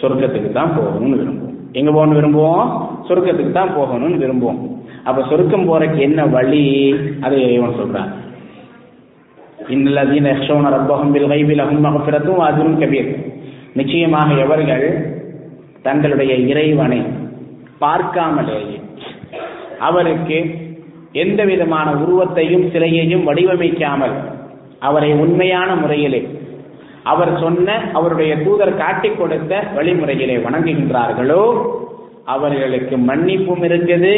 Speaker 1: சொர்க்கத்துக்கு தான் போகணும்னு விரும்புவோம். எங்க போகணும் விரும்புவோம்? சொர்க்கத்துக்கு தான் போகணும்னு விரும்புவோம். அப்ப சொருக்கம் போறதுக்கு என்ன வழி? அதை இறைவன் சொல்றான் இன்னல்லதீன யக்ஷௌன ரப்பஹும் பில் கைபி லஹும் மக்ஃபிரத்தும் அஜ்ரும் கபீர். நிச்சயமாக எவர்கள் தங்களுடைய இறைவனை பார்க்காமலேயே அவருக்கு எந்த விதமான உருவத்தையும் சிலையையும் வடிவமைக்காமல் அவரை உண்மையான முறையிலே அவர் சொன்ன அவருடைய தூதர் காட்டிக் கொடுத்த வழிமுறையிலே வணங்குகின்றார்களோ அவர்களுக்கு மன்னிப்பும் இருக்குது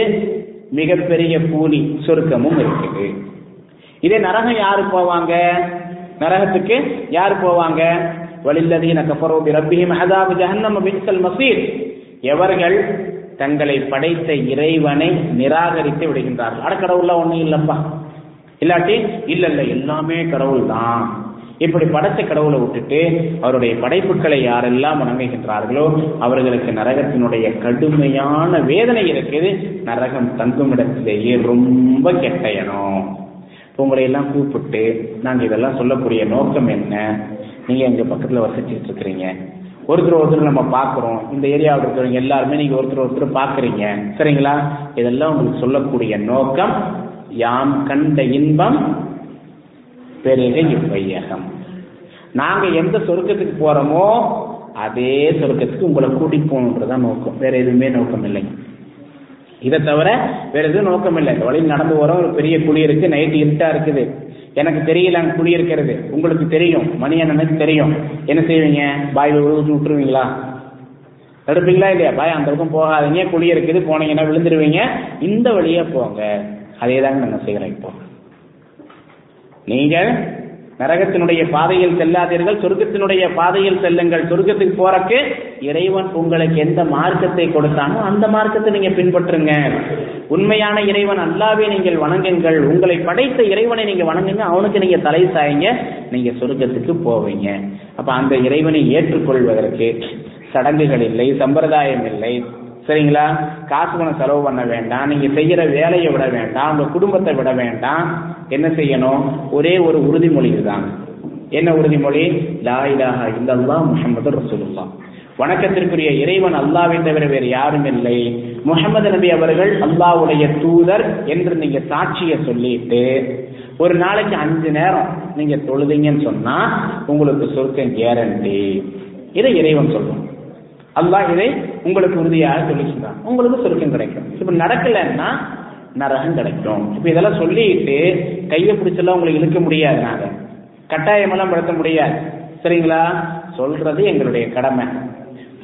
Speaker 1: மிகப்பெரிய கூலி சுருக்கமும் இருக்குது. இதே நரகம் யாரு போவாங்க? நரகத்துக்கு யாரு போவாங்க? வலில்லதீன கஃபரோ பிரப்பிஹிம் அதாபு ஜஹன்னம பின்சல் மசீர். எவர்கள் தங்களை படைத்த இறைவனை நிராகரித்து விடுகின்றார்கள். அட கடவுள்ல ஒண்ணும் இல்லப்பா. இல்லாட்டி இல்ல இல்ல எல்லாமே கடவுள் தான் இப்படி படைத்த கடவுளை விட்டுட்டு அவருடைய படைப்புகளை யாரெல்லாம் வணங்குகின்றார்களோ அவர்களுக்கு நரகத்தினுடைய கடுமையான வேதனை இருக்குது. நரகம் தங்கும் இடத்திலேயே ரொம்ப கெட்ட இடம் உங்களை எல்லாம் கூப்பிட்டு நாங்க இதெல்லாம் சொல்லக்கூடிய நோக்கம் என்ன? நீங்க எங்க பக்கத்துல வசிச்சுட்டு இருக்கிறீங்க? ஒருத்தர் ஒருத்தர் நம்ம பார்க்குறோம். இந்த ஏரியாவில் இருக்கிறவங்க எல்லாருமே நீங்க ஒருத்தர் ஒருத்தர் பார்க்குறீங்க. சரிங்களா? இதெல்லாம் உங்களுக்கு சொல்லக்கூடிய நோக்கம் யாம் கண்ட இன்பம் பெருக இவ்வையகம் நாங்க எந்த சொருக்கத்துக்கு போறோமோ அதே சொருக்கத்துக்கு உங்களை கூட்டிட்டு போகணுன்றதான் நோக்கம். வேற எதுவுமே நோக்கம் இல்லை. இதை தவிர வேற எதுவும் நோக்கம் இல்லை. இந்த வழியில் நடந்து வரோம் ஒரு பெரிய குழி இருக்கு. நைட்டு இருட்டா இருக்குது. எனக்கு தெரியல அங்க குழி இருக்கிறது உங்களுக்கு தெரியும். மணி அண்ணனுக்கு தெரியும். என்ன செய்வீங்க? பாய் விழுந்து விட்டுருவீங்களா? தடுப்பீங்களா இல்லையா? பாய் அந்த பக்கம் போகாதீங்க. குழி இருக்குது போனீங்கன்னா விழுந்துருவீங்க. இந்த வழியா போங்க. அதே தாங்க நாங்க செய்யறோம் இப்போ. நீங்கள் நரகத்தினுடைய பாதையில் செல்லாதீர்கள் சொர்க்கத்தினுடைய பாதையில் செல்லுங்கள். சொர்க்கத்துக்கு போறக்கு இறைவன் உங்களுக்கு எந்த மார்க்கத்தை கொடுத்தானோ அந்த மார்க்கத்தை நீங்க பின்பற்றுங்க. உண்மையான இறைவன் அல்லாவே நீங்கள் வணங்குங்கள். உங்களை படைத்த இறைவனை நீங்க வணங்குங்க. அவனுக்கு நீங்க தலை சாய்ங்க. நீங்க சொர்க்கத்துக்கு போவீங்க. அப்ப அந்த இறைவனை ஏற்றுக்கொள்வதற்கு சடங்குகள் இல்லை சம்பிரதாயம் இல்லை. சரிங்களா? காசு பணம் செலவு பண்ண வேண்டாம். நீங்க செய்யற வேலையை விட வேண்டாம். உங்க குடும்பத்தை விட வேண்டாம். என்ன செய்யணும்? ஒரே ஒரு உறுதிமொழி இதுதான் என்ன உறுதிமொழி? லா இலாஹா இல்லல்லா முஹம்மது ரசூலுல்லா வணக்கத்திற்குரிய இறைவன் அல்லாவை தவிர வேறு யாரும் இல்லை. முகமது நபி அவர்கள் அல்லாவுடைய தூதர் என்று நீங்க சாட்சியை சொல்லிட்டு ஒரு நாளைக்கு அஞ்சு நேரம் நீங்க தொழுதீங்கன்னு சொன்னா உங்களுக்கு சொர்க்கம் கேரண்டி இதை இறைவன் சொல்லும் அல்லாஹ் இதை உங்களுக்கு உறுதியாக சொல்லி உங்களுக்கு சொர்க்கம் கிடைக்கும். இப்ப நடக்கலன்னா நரகம் கிடைக்கும். இப்ப இதெல்லாம் சொல்லிட்டு கையை பிடிச்செல்லாம் உங்களை இழுக்க முடியாது நாங்க. கட்டாயமெல்லாம் படுத்த முடியாது. சரிங்களா? சொல்றது எங்களுடைய கடமை.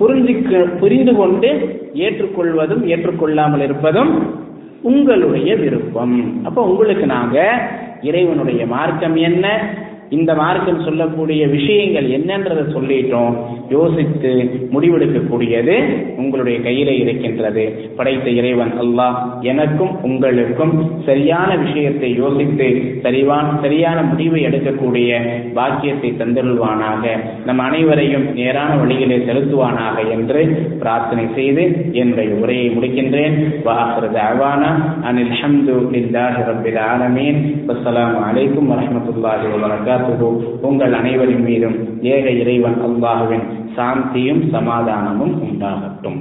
Speaker 1: புரிஞ்சுக்க புரிந்து கொண்டு ஏற்றுக்கொள்வதும் ஏற்றுக்கொள்ளாமல் இருப்பதும் உங்களுடைய விருப்பம். அப்ப உங்களுக்கு நாங்க இறைவனுடைய மார்க்கம் என்ன? இந்த மார்க்கம் சொல்லக்கூடிய விஷயங்கள் என்னன்றதை சொல்லிட்டோம். யோசித்து முடிவெடுக்கக்கூடியது உங்களுடைய கையில இருக்கின்றது. படைத்த இறைவன் அல்லாஹ் எனக்கும் உங்களுக்கும் சரியான விஷயத்தை யோசித்து சரிவான் சரியான முடிவை எடுக்கக்கூடிய பாக்கியத்தை தந்தருள்வானாக. நம் அனைவரையும் நேரான வழியிலே செலுத்துவானாக என்று பிரார்த்தனை செய்து என்னுடைய உரையை முடிக்கின்றேன். வாஹரது அவானா அனில் ஹம்து லில்லாஹி ஆலமீன். அலைக்கும் வரஹ்மத்துல்லாஹி வபரகாத்துஹு உங்கள் அனைவரின் மீதும் ஏக இறைவன் அல்லாஹுவின் சாந்தியும் சமாதானமும் உண்டாகட்டும்.